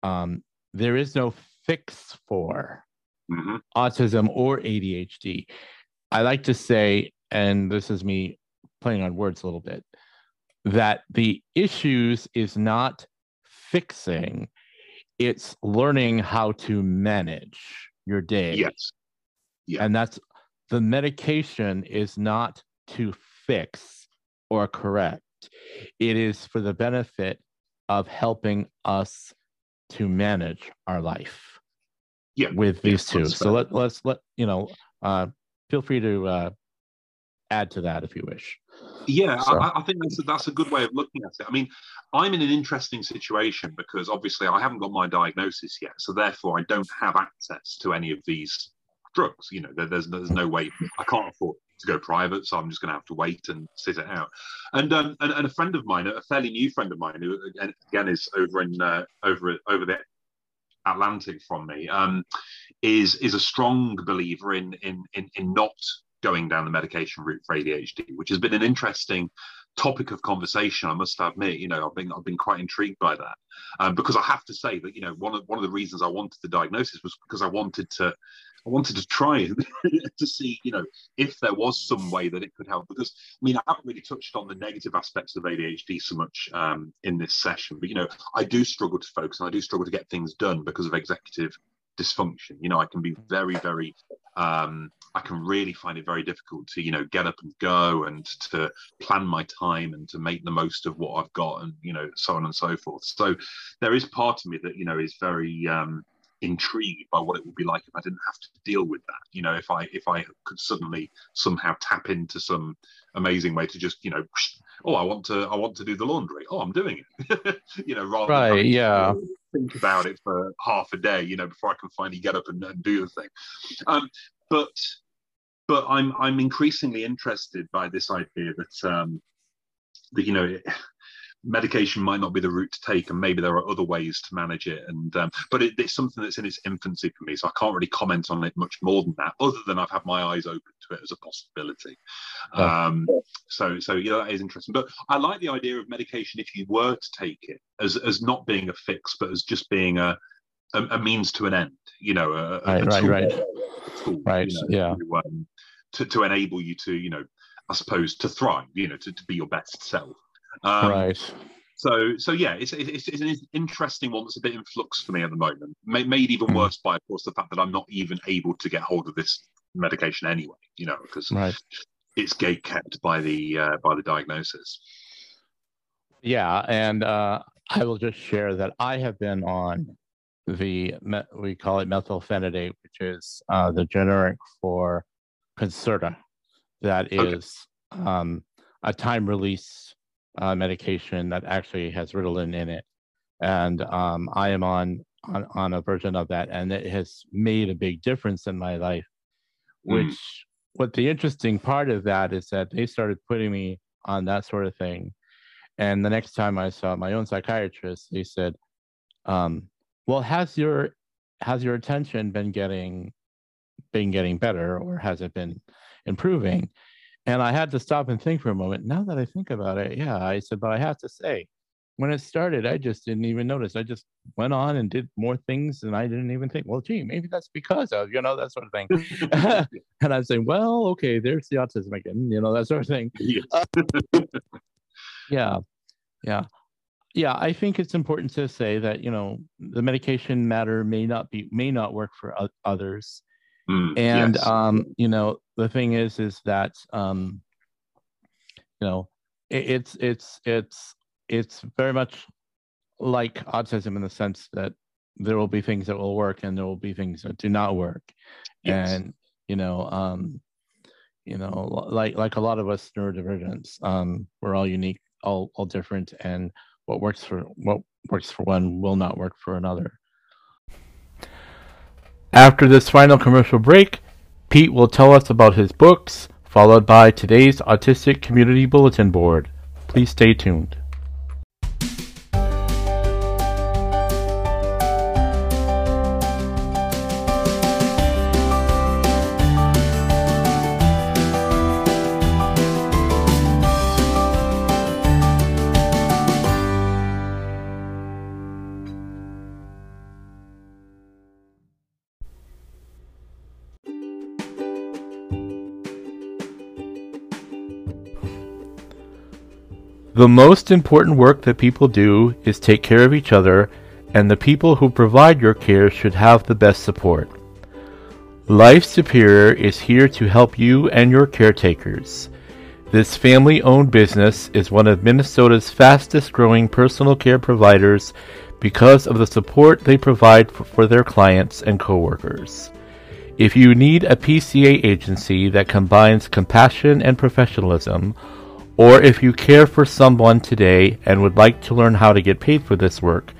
um, there is no fix for mm-hmm. autism or adhd i like to say and this is me playing on words a little bit that the issues is not fixing, it's learning how to manage your day. Yes. Yeah. And that's the medication is not to fix or correct, it is for the benefit of helping us to manage our life. Yeah. With these two. So let, let's let, you know, uh, feel free to uh, add to that if you wish. Yeah, so. I, I, think that's a, that's a good way of looking at it. I mean, I'm in an interesting situation because obviously I haven't got my diagnosis yet, so therefore I don't have access to any of these drugs. You know, there, there's there's no way I can't afford to go private, so I'm just going to have to wait and sit it out. And um, and, and, a friend of mine, a fairly new friend of mine, who again is over in uh, over over the Atlantic from me, um, is is a strong believer in in in, in not going down the medication route for ADHD, which has been an interesting topic of conversation. I must admit, you know, I've been I've been quite intrigued by that um, because I have to say that you know one of one of the reasons I wanted the diagnosis was because I wanted to I wanted to try and to see you know if there was some way that it could help because I mean I haven't really touched on the negative aspects of ADHD so much um, in this session, but you know I do struggle to focus and I do struggle to get things done because of executive dysfunction. You know, I can be very, very, um, I can really find it very difficult to, you know, get up and go and to plan my time and to make the most of what I've got and, you know, so on and so forth. So there is part of me that, you know, is very, um, intrigued by what it would be like if I didn't have to deal with that. You know, if I if I could suddenly somehow tap into some amazing way to just you know, oh, I want to I want to do the laundry. Oh, I'm doing it. you know, rather right, yeah. think about it for half a day. You know, before I can finally get up and, and do the thing. Um, but but I'm I'm increasingly interested by this idea that um, that you know medication might not be the route to take, and maybe there are other ways to manage it. And um, but it, it's something that's in its infancy for me, so I can't really comment on it much more than that, other than I've had my eyes open to it as a possibility. Um, so so yeah, that is interesting. But I like the idea of medication if you were to take it as as not being a fix, but as just being a a, a means to an end. You know, a, right, a right, tool, right, tool, right, you know, yeah. To, um, to, to enable you to you know I suppose to thrive, you know, to, to be your best self. Um, right. So, so yeah, it's, it's, it's an interesting one that's a bit in flux for me at the moment. Made, made even hmm. worse by, of course, the fact that I'm not even able to get hold of this medication anyway. You know, because right. it's gate kept by the uh, by the diagnosis. Yeah, and uh, I will just share that I have been on the we call it methylphenidate, which is uh, the generic for Concerta. That is okay. um, a time release uh, medication that actually has Ritalin in it, and um, I am on, on on a version of that, and it has made a big difference in my life. Mm. Which, mm. what the interesting part of that is that they started putting me on that sort of thing, and the next time I saw my own psychiatrist, he said, um, "Well, has your has your attention been getting been getting better, or has it been improving?" And I had to stop and think for a moment. Now that I think about it, yeah, I said, but I have to say, when it started, I just didn't even notice. I just went on and did more things, and I didn't even think, well, gee, maybe that's because of, you know, that sort of thing. and I'm saying, well, okay, there's the autism again, you know, that sort of thing. Yes. Uh, yeah, yeah, yeah. I think it's important to say that you know the medication matter may not be may not work for others, mm, and yes. um, you know the thing is is that um, you know it, it's it's it's it's very much like autism in the sense that there will be things that will work and there will be things that do not work yes. and you know um you know like like a lot of us neurodivergents um we're all unique all all different and what works for what works for one will not work for another after this final commercial break pete will tell us about his books followed by today's autistic community bulletin board. Please stay tuned The most important work that people do is take care of each other, and the people who provide your care should have the best support. Life Superior is here to help you and your caretakers. This family owned business is one of Minnesota's fastest growing personal care providers because of the support they provide for their clients and coworkers. If you need a PCA agency that combines compassion and professionalism, or if you care for someone today and would like to learn how to get paid for this work,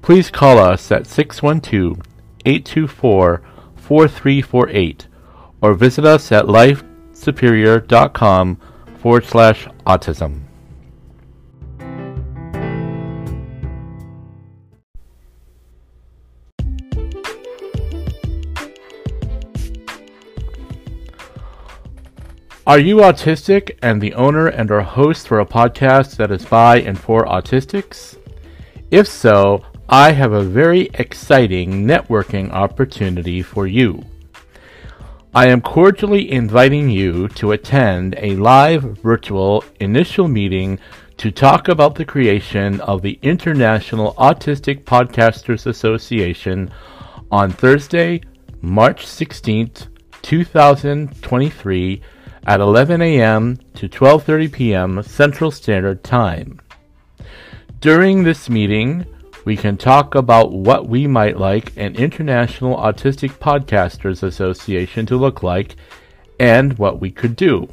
please call us at 612 824 4348 or visit us at lifesuperior.com forward slash autism. Are you autistic and the owner and or host for a podcast that is by and for autistics? If so, I have a very exciting networking opportunity for you. I am cordially inviting you to attend a live virtual initial meeting to talk about the creation of the International Autistic Podcasters Association on Thursday, March 16th, 2023 at 11 a.m. to 12:30 p.m. Central Standard Time. During this meeting, we can talk about what we might like an International Autistic Podcasters Association to look like and what we could do.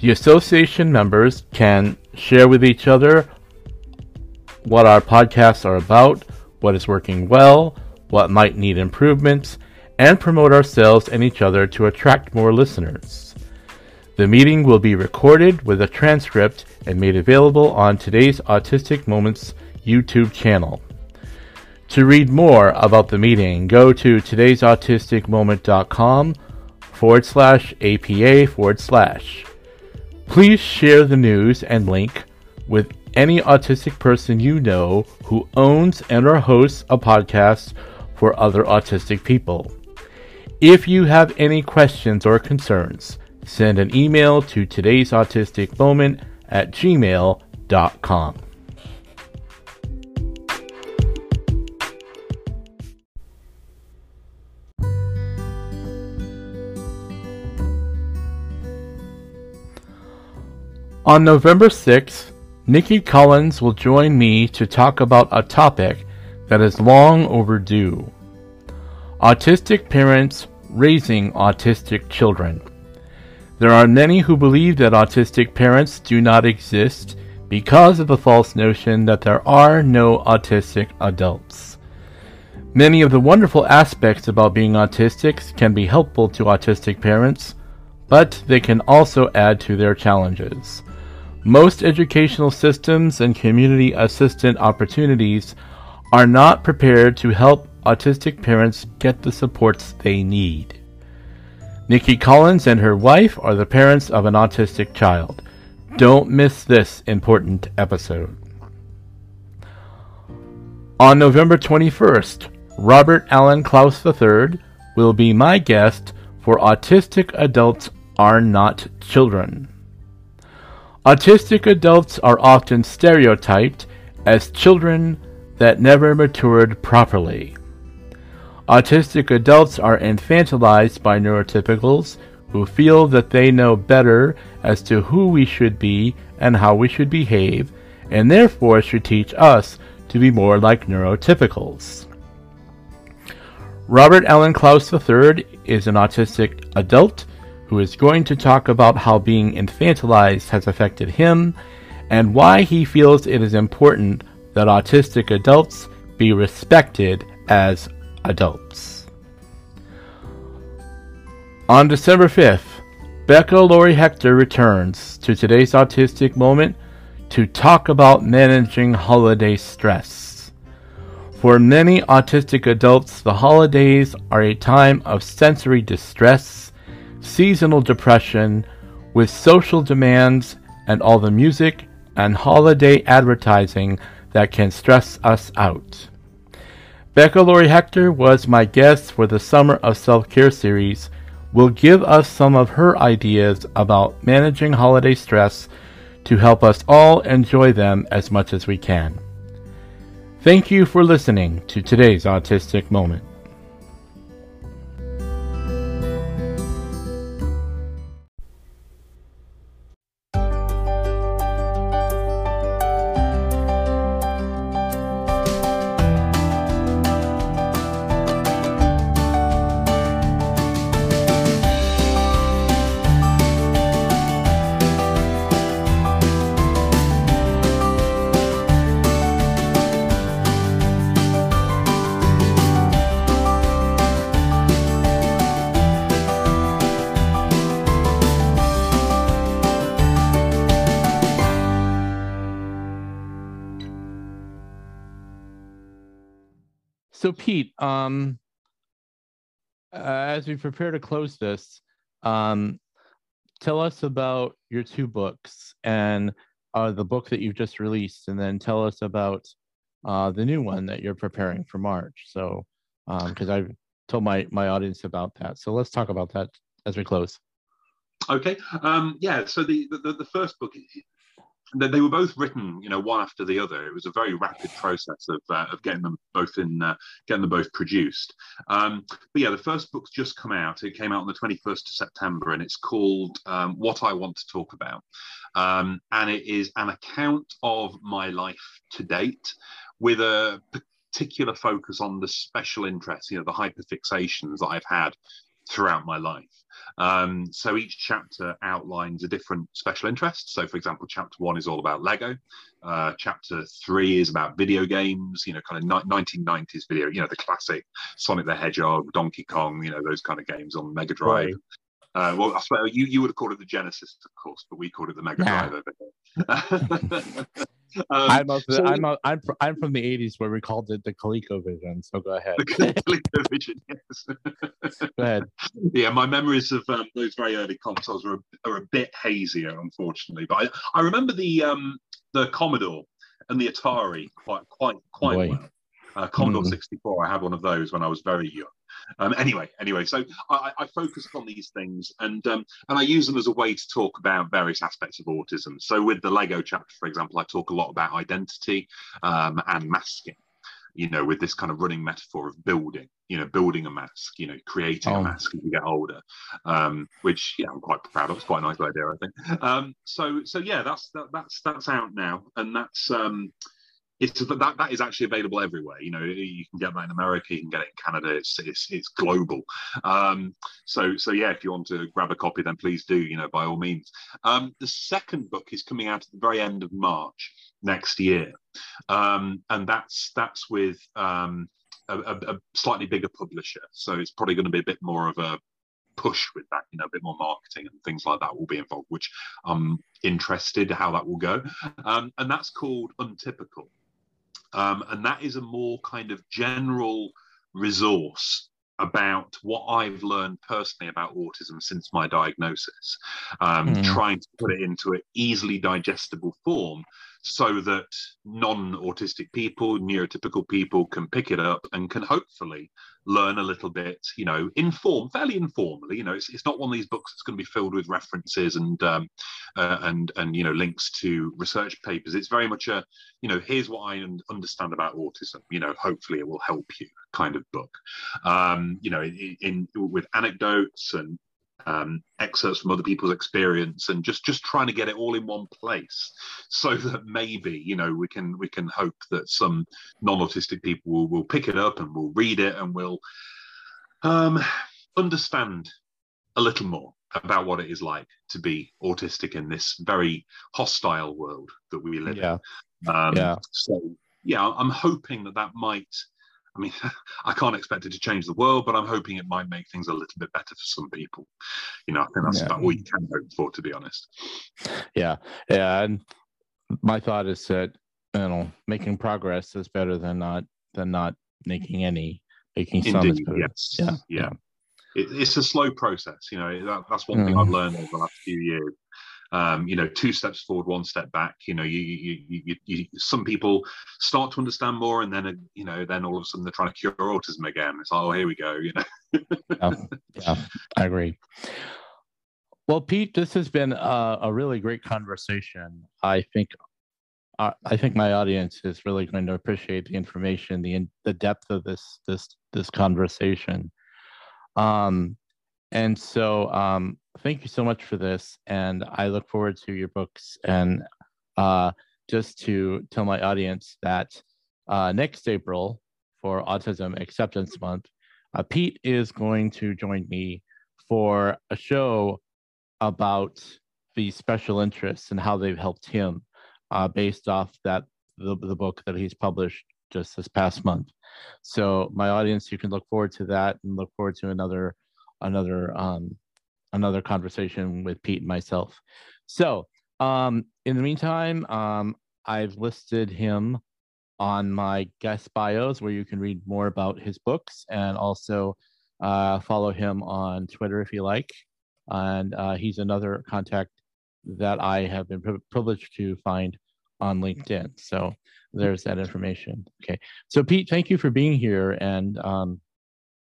The association members can share with each other what our podcasts are about, what is working well, what might need improvements, and promote ourselves and each other to attract more listeners. The meeting will be recorded with a transcript and made available on today's Autistic Moments YouTube channel. To read more about the meeting, go to today'sautisticmoment.com forward slash APA forward slash. Please share the news and link with any autistic person you know who owns and or hosts a podcast for other autistic people. If you have any questions or concerns, send an email to today's autistic moment at gmail.com. On November 6th, Nikki Collins will join me to talk about a topic that is long overdue autistic parents raising autistic children. There are many who believe that autistic parents do not exist because of the false notion that there are no autistic adults. Many of the wonderful aspects about being autistic can be helpful to autistic parents, but they can also add to their challenges. Most educational systems and community assistant opportunities are not prepared to help autistic parents get the supports they need. Nikki Collins and her wife are the parents of an autistic child. Don't miss this important episode. On November 21st, Robert Allen Klaus III will be my guest for Autistic Adults Are Not Children. Autistic adults are often stereotyped as children that never matured properly. Autistic adults are infantilized by neurotypicals who feel that they know better as to who we should be and how we should behave, and therefore should teach us to be more like neurotypicals. Robert Allen Klaus III is an autistic adult who is going to talk about how being infantilized has affected him and why he feels it is important that autistic adults be respected as adults. On December 5th, Becca Lory Hector returns to today's autistic moment to talk about managing holiday stress. For many autistic adults, the holidays are a time of sensory distress, seasonal depression, with social demands and all the music and holiday advertising that can stress us out. Becca Lory Hector was my guest for the Summer of Self Care series, will give us some of her ideas about managing holiday stress to help us all enjoy them as much as we can. Thank you for listening to today's Autistic Moment. Um, uh, as we prepare to close this, um, tell us about your two books and uh, the book that you've just released, and then tell us about uh, the new one that you're preparing for March. So, because um, I've told my my audience about that, so let's talk about that as we close. Okay. Um, yeah. So the, the the first book they were both written, you know, one after the other. It was a very rapid process of, uh, of getting them both in, uh, getting them both produced. Um, but yeah, the first book's just come out. It came out on the 21st of September, and it's called um, "What I Want to Talk About," um, and it is an account of my life to date, with a particular focus on the special interests, you know, the hyperfixations that I've had throughout my life. Um, so each chapter outlines a different special interest. So, for example, chapter one is all about Lego. Uh, chapter three is about video games. You know, kind of 1990s video. You know, the classic Sonic the Hedgehog, Donkey Kong. You know, those kind of games on Mega Drive. Right. Uh, well, I suppose you, you would have called it the Genesis, of course, but we called it the Mega. Drive. Um, I'm, of the, so, I'm, a, I'm, from, I'm from the 80s where we called it the ColecoVision. So go ahead. ColecoVision, yes. go ahead. Yeah, my memories of um, those very early consoles are a, are a bit hazier, unfortunately. But I, I remember the um, the Commodore and the Atari quite quite quite Boy. well. Uh, Commodore mm. 64, I had one of those when I was very young. Um, anyway, anyway, so I, I focus on these things and um, and I use them as a way to talk about various aspects of autism. So with the Lego chapter, for example, I talk a lot about identity um, and masking. you know, with this kind of running metaphor of building, you know, building a mask, you know, creating oh. a mask as you get older, um, which yeah, I'm quite proud of. It's quite a nice idea, I think. Um, so so yeah, that's that, that's that's out now, and that's um, it's that that is actually available everywhere. You know, you can get that in America, you can get it in Canada. It's it's, it's global. Um, so so yeah, if you want to grab a copy, then please do. You know, by all means. Um, the second book is coming out at the very end of March next year, um, and that's that's with um, a, a, slightly bigger publisher. So it's probably going to be a bit more of a push with that, you know, a bit more marketing and things like that will be involved, which I'm interested how that will go. Um, and that's called Untypical. Um, and that is a more kind of general resource about what I've learned personally about autism since my diagnosis, um, mm. trying to put it into an easily digestible form so that non-autistic people, neurotypical people can pick it up and can hopefully learn a little bit, you know, inform, fairly informally. You know, it's, it's not one of these books that's going to be filled with references and um, uh, and and you know links to research papers. It's very much a, you know, here's what I understand about autism. You know, hopefully it will help you kind of book. Um, you know, in, in with anecdotes and um, excerpts from other people's experience and just just trying to get it all in one place so that maybe you know we can we can hope that some non-autistic people will, will pick it up and will read it and will um, understand a little more about what it is like to be autistic in this very hostile world that we live yeah. in um, yeah so yeah i'm hoping that that might I mean, I can't expect it to change the world, but I'm hoping it might make things a little bit better for some people. You know, I think that's yeah. about all you can hope for, to be honest. Yeah, yeah, and my thought is that you know making progress is better than not than not making any. Making some Indeed, yes, yeah, yeah. It, it's a slow process. You know, that, that's one mm. thing I've learned over the last few years um, you know, two steps forward, one step back. You know, you, you, you, you, some people start to understand more, and then, uh, you know, then all of a sudden they're trying to cure autism again. It's like, oh, here we go. You know. yeah, yeah, I agree. Well, Pete, this has been a, a really great conversation. I think uh, I think my audience is really going to appreciate the information, the the depth of this this this conversation. Um, and so um, thank you so much for this. And I look forward to your books. And uh, just to tell my audience that uh, next April for Autism Acceptance Month, uh, Pete is going to join me for a show about the special interests and how they've helped him uh, based off that the, the book that he's published just this past month. So my audience, you can look forward to that and look forward to another another um, another conversation with Pete and myself. So um, in the meantime, um, I've listed him on my guest bios where you can read more about his books and also uh, follow him on Twitter if you like. And uh, he's another contact that I have been pri- privileged to find on LinkedIn. So there's that information. Okay. So Pete, thank you for being here. And um,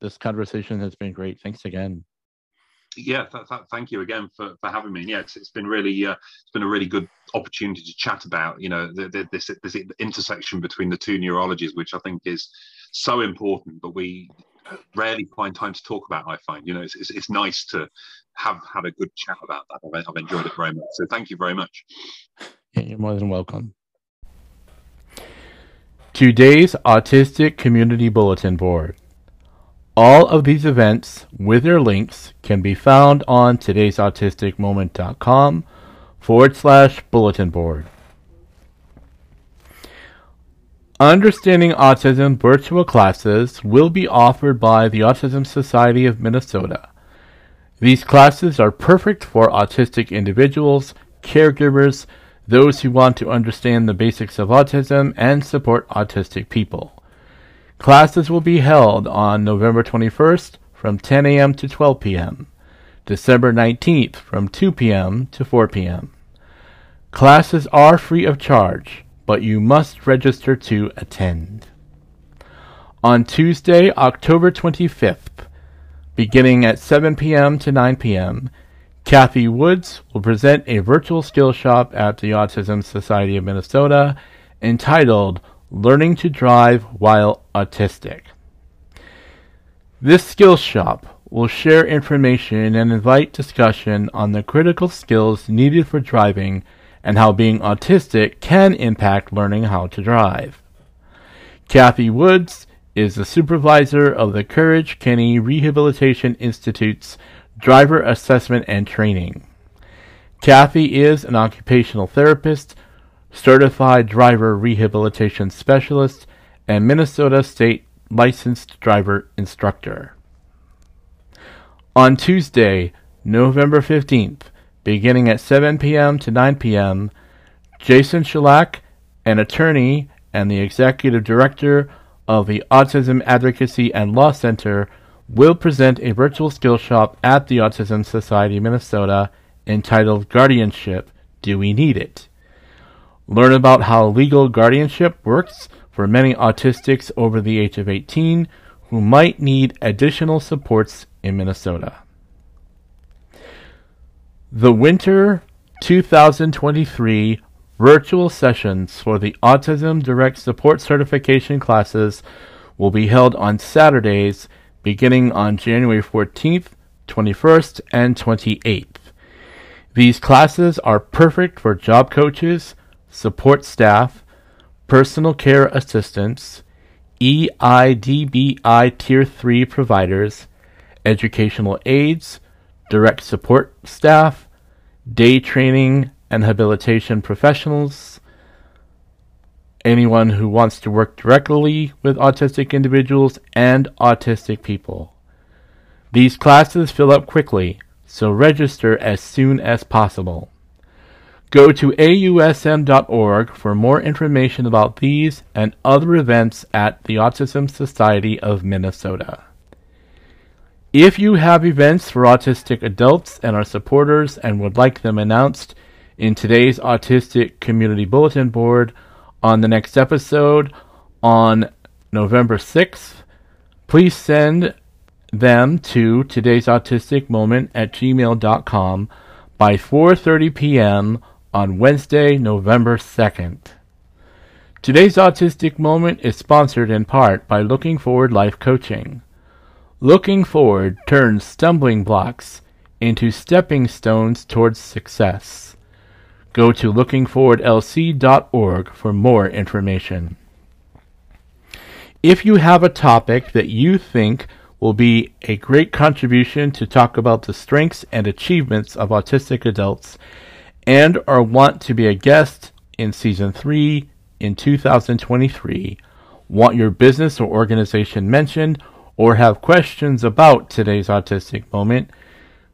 this conversation has been great. Thanks again. Yeah, th- th- thank you again for, for having me. Yeah, it's, it's been really uh, it's been a really good opportunity to chat about you know the, the, this this intersection between the two neurologies, which I think is so important, but we rarely find time to talk about. I find you know it's, it's, it's nice to have had a good chat about that. I've, I've enjoyed it very much. So thank you very much. Yeah, you're more than welcome. Today's Autistic Community Bulletin Board. All of these events with their links can be found on today's today'sautisticmoment.com forward slash bulletin board. Understanding Autism virtual classes will be offered by the Autism Society of Minnesota. These classes are perfect for autistic individuals, caregivers, those who want to understand the basics of autism, and support autistic people. Classes will be held on November 21st from 10 a.m. to 12 p.m., December 19th from 2 p.m. to 4 p.m. Classes are free of charge, but you must register to attend. On Tuesday, October 25th, beginning at 7 p.m. to 9 p.m., Kathy Woods will present a virtual skill shop at the Autism Society of Minnesota entitled Learning to Drive While Autistic. This skills shop will share information and invite discussion on the critical skills needed for driving and how being autistic can impact learning how to drive. Kathy Woods is the supervisor of the Courage Kenny Rehabilitation Institute's Driver Assessment and Training. Kathy is an occupational therapist, certified driver rehabilitation specialist, and Minnesota State licensed driver instructor. On Tuesday, November 15th, beginning at 7 p.m. to 9 p.m., Jason Schellack, an attorney and the executive director of the Autism Advocacy and Law Center, will present a virtual skill shop at the Autism Society Minnesota entitled Guardianship Do We Need It? Learn about how legal guardianship works for many autistics over the age of 18 who might need additional supports in Minnesota. The winter 2023 virtual sessions for the Autism Direct Support Certification classes will be held on Saturdays beginning on January 14th, 21st, and 28th. These classes are perfect for job coaches, support staff, personal care assistants, EIDBI Tier 3 providers, educational aides, direct support staff, day training and habilitation professionals, anyone who wants to work directly with autistic individuals and autistic people. These classes fill up quickly, so register as soon as possible. Go to ausm.org for more information about these and other events at the Autism Society of Minnesota. If you have events for autistic adults and are supporters and would like them announced in today's Autistic Community Bulletin Board on the next episode on November 6th, please send them to today's autistic moment at gmail.com by 4.30 p.m. on Wednesday, November 2nd. Today's autistic moment is sponsored in part by Looking Forward Life Coaching. Looking forward turns stumbling blocks into stepping stones towards success. Go to lookingforwardlc.org for more information. If you have a topic that you think will be a great contribution to talk about the strengths and achievements of autistic adults and or want to be a guest in season 3 in 2023, want your business or organization mentioned or have questions about today's autistic moment,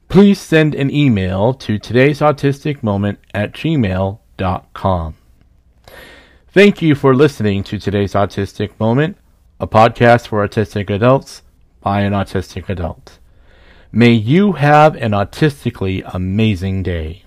please send an email to today's autistic moment at gmail.com. Thank you for listening to today's autistic moment, a podcast for autistic adults by an autistic adult. May you have an autistically amazing day.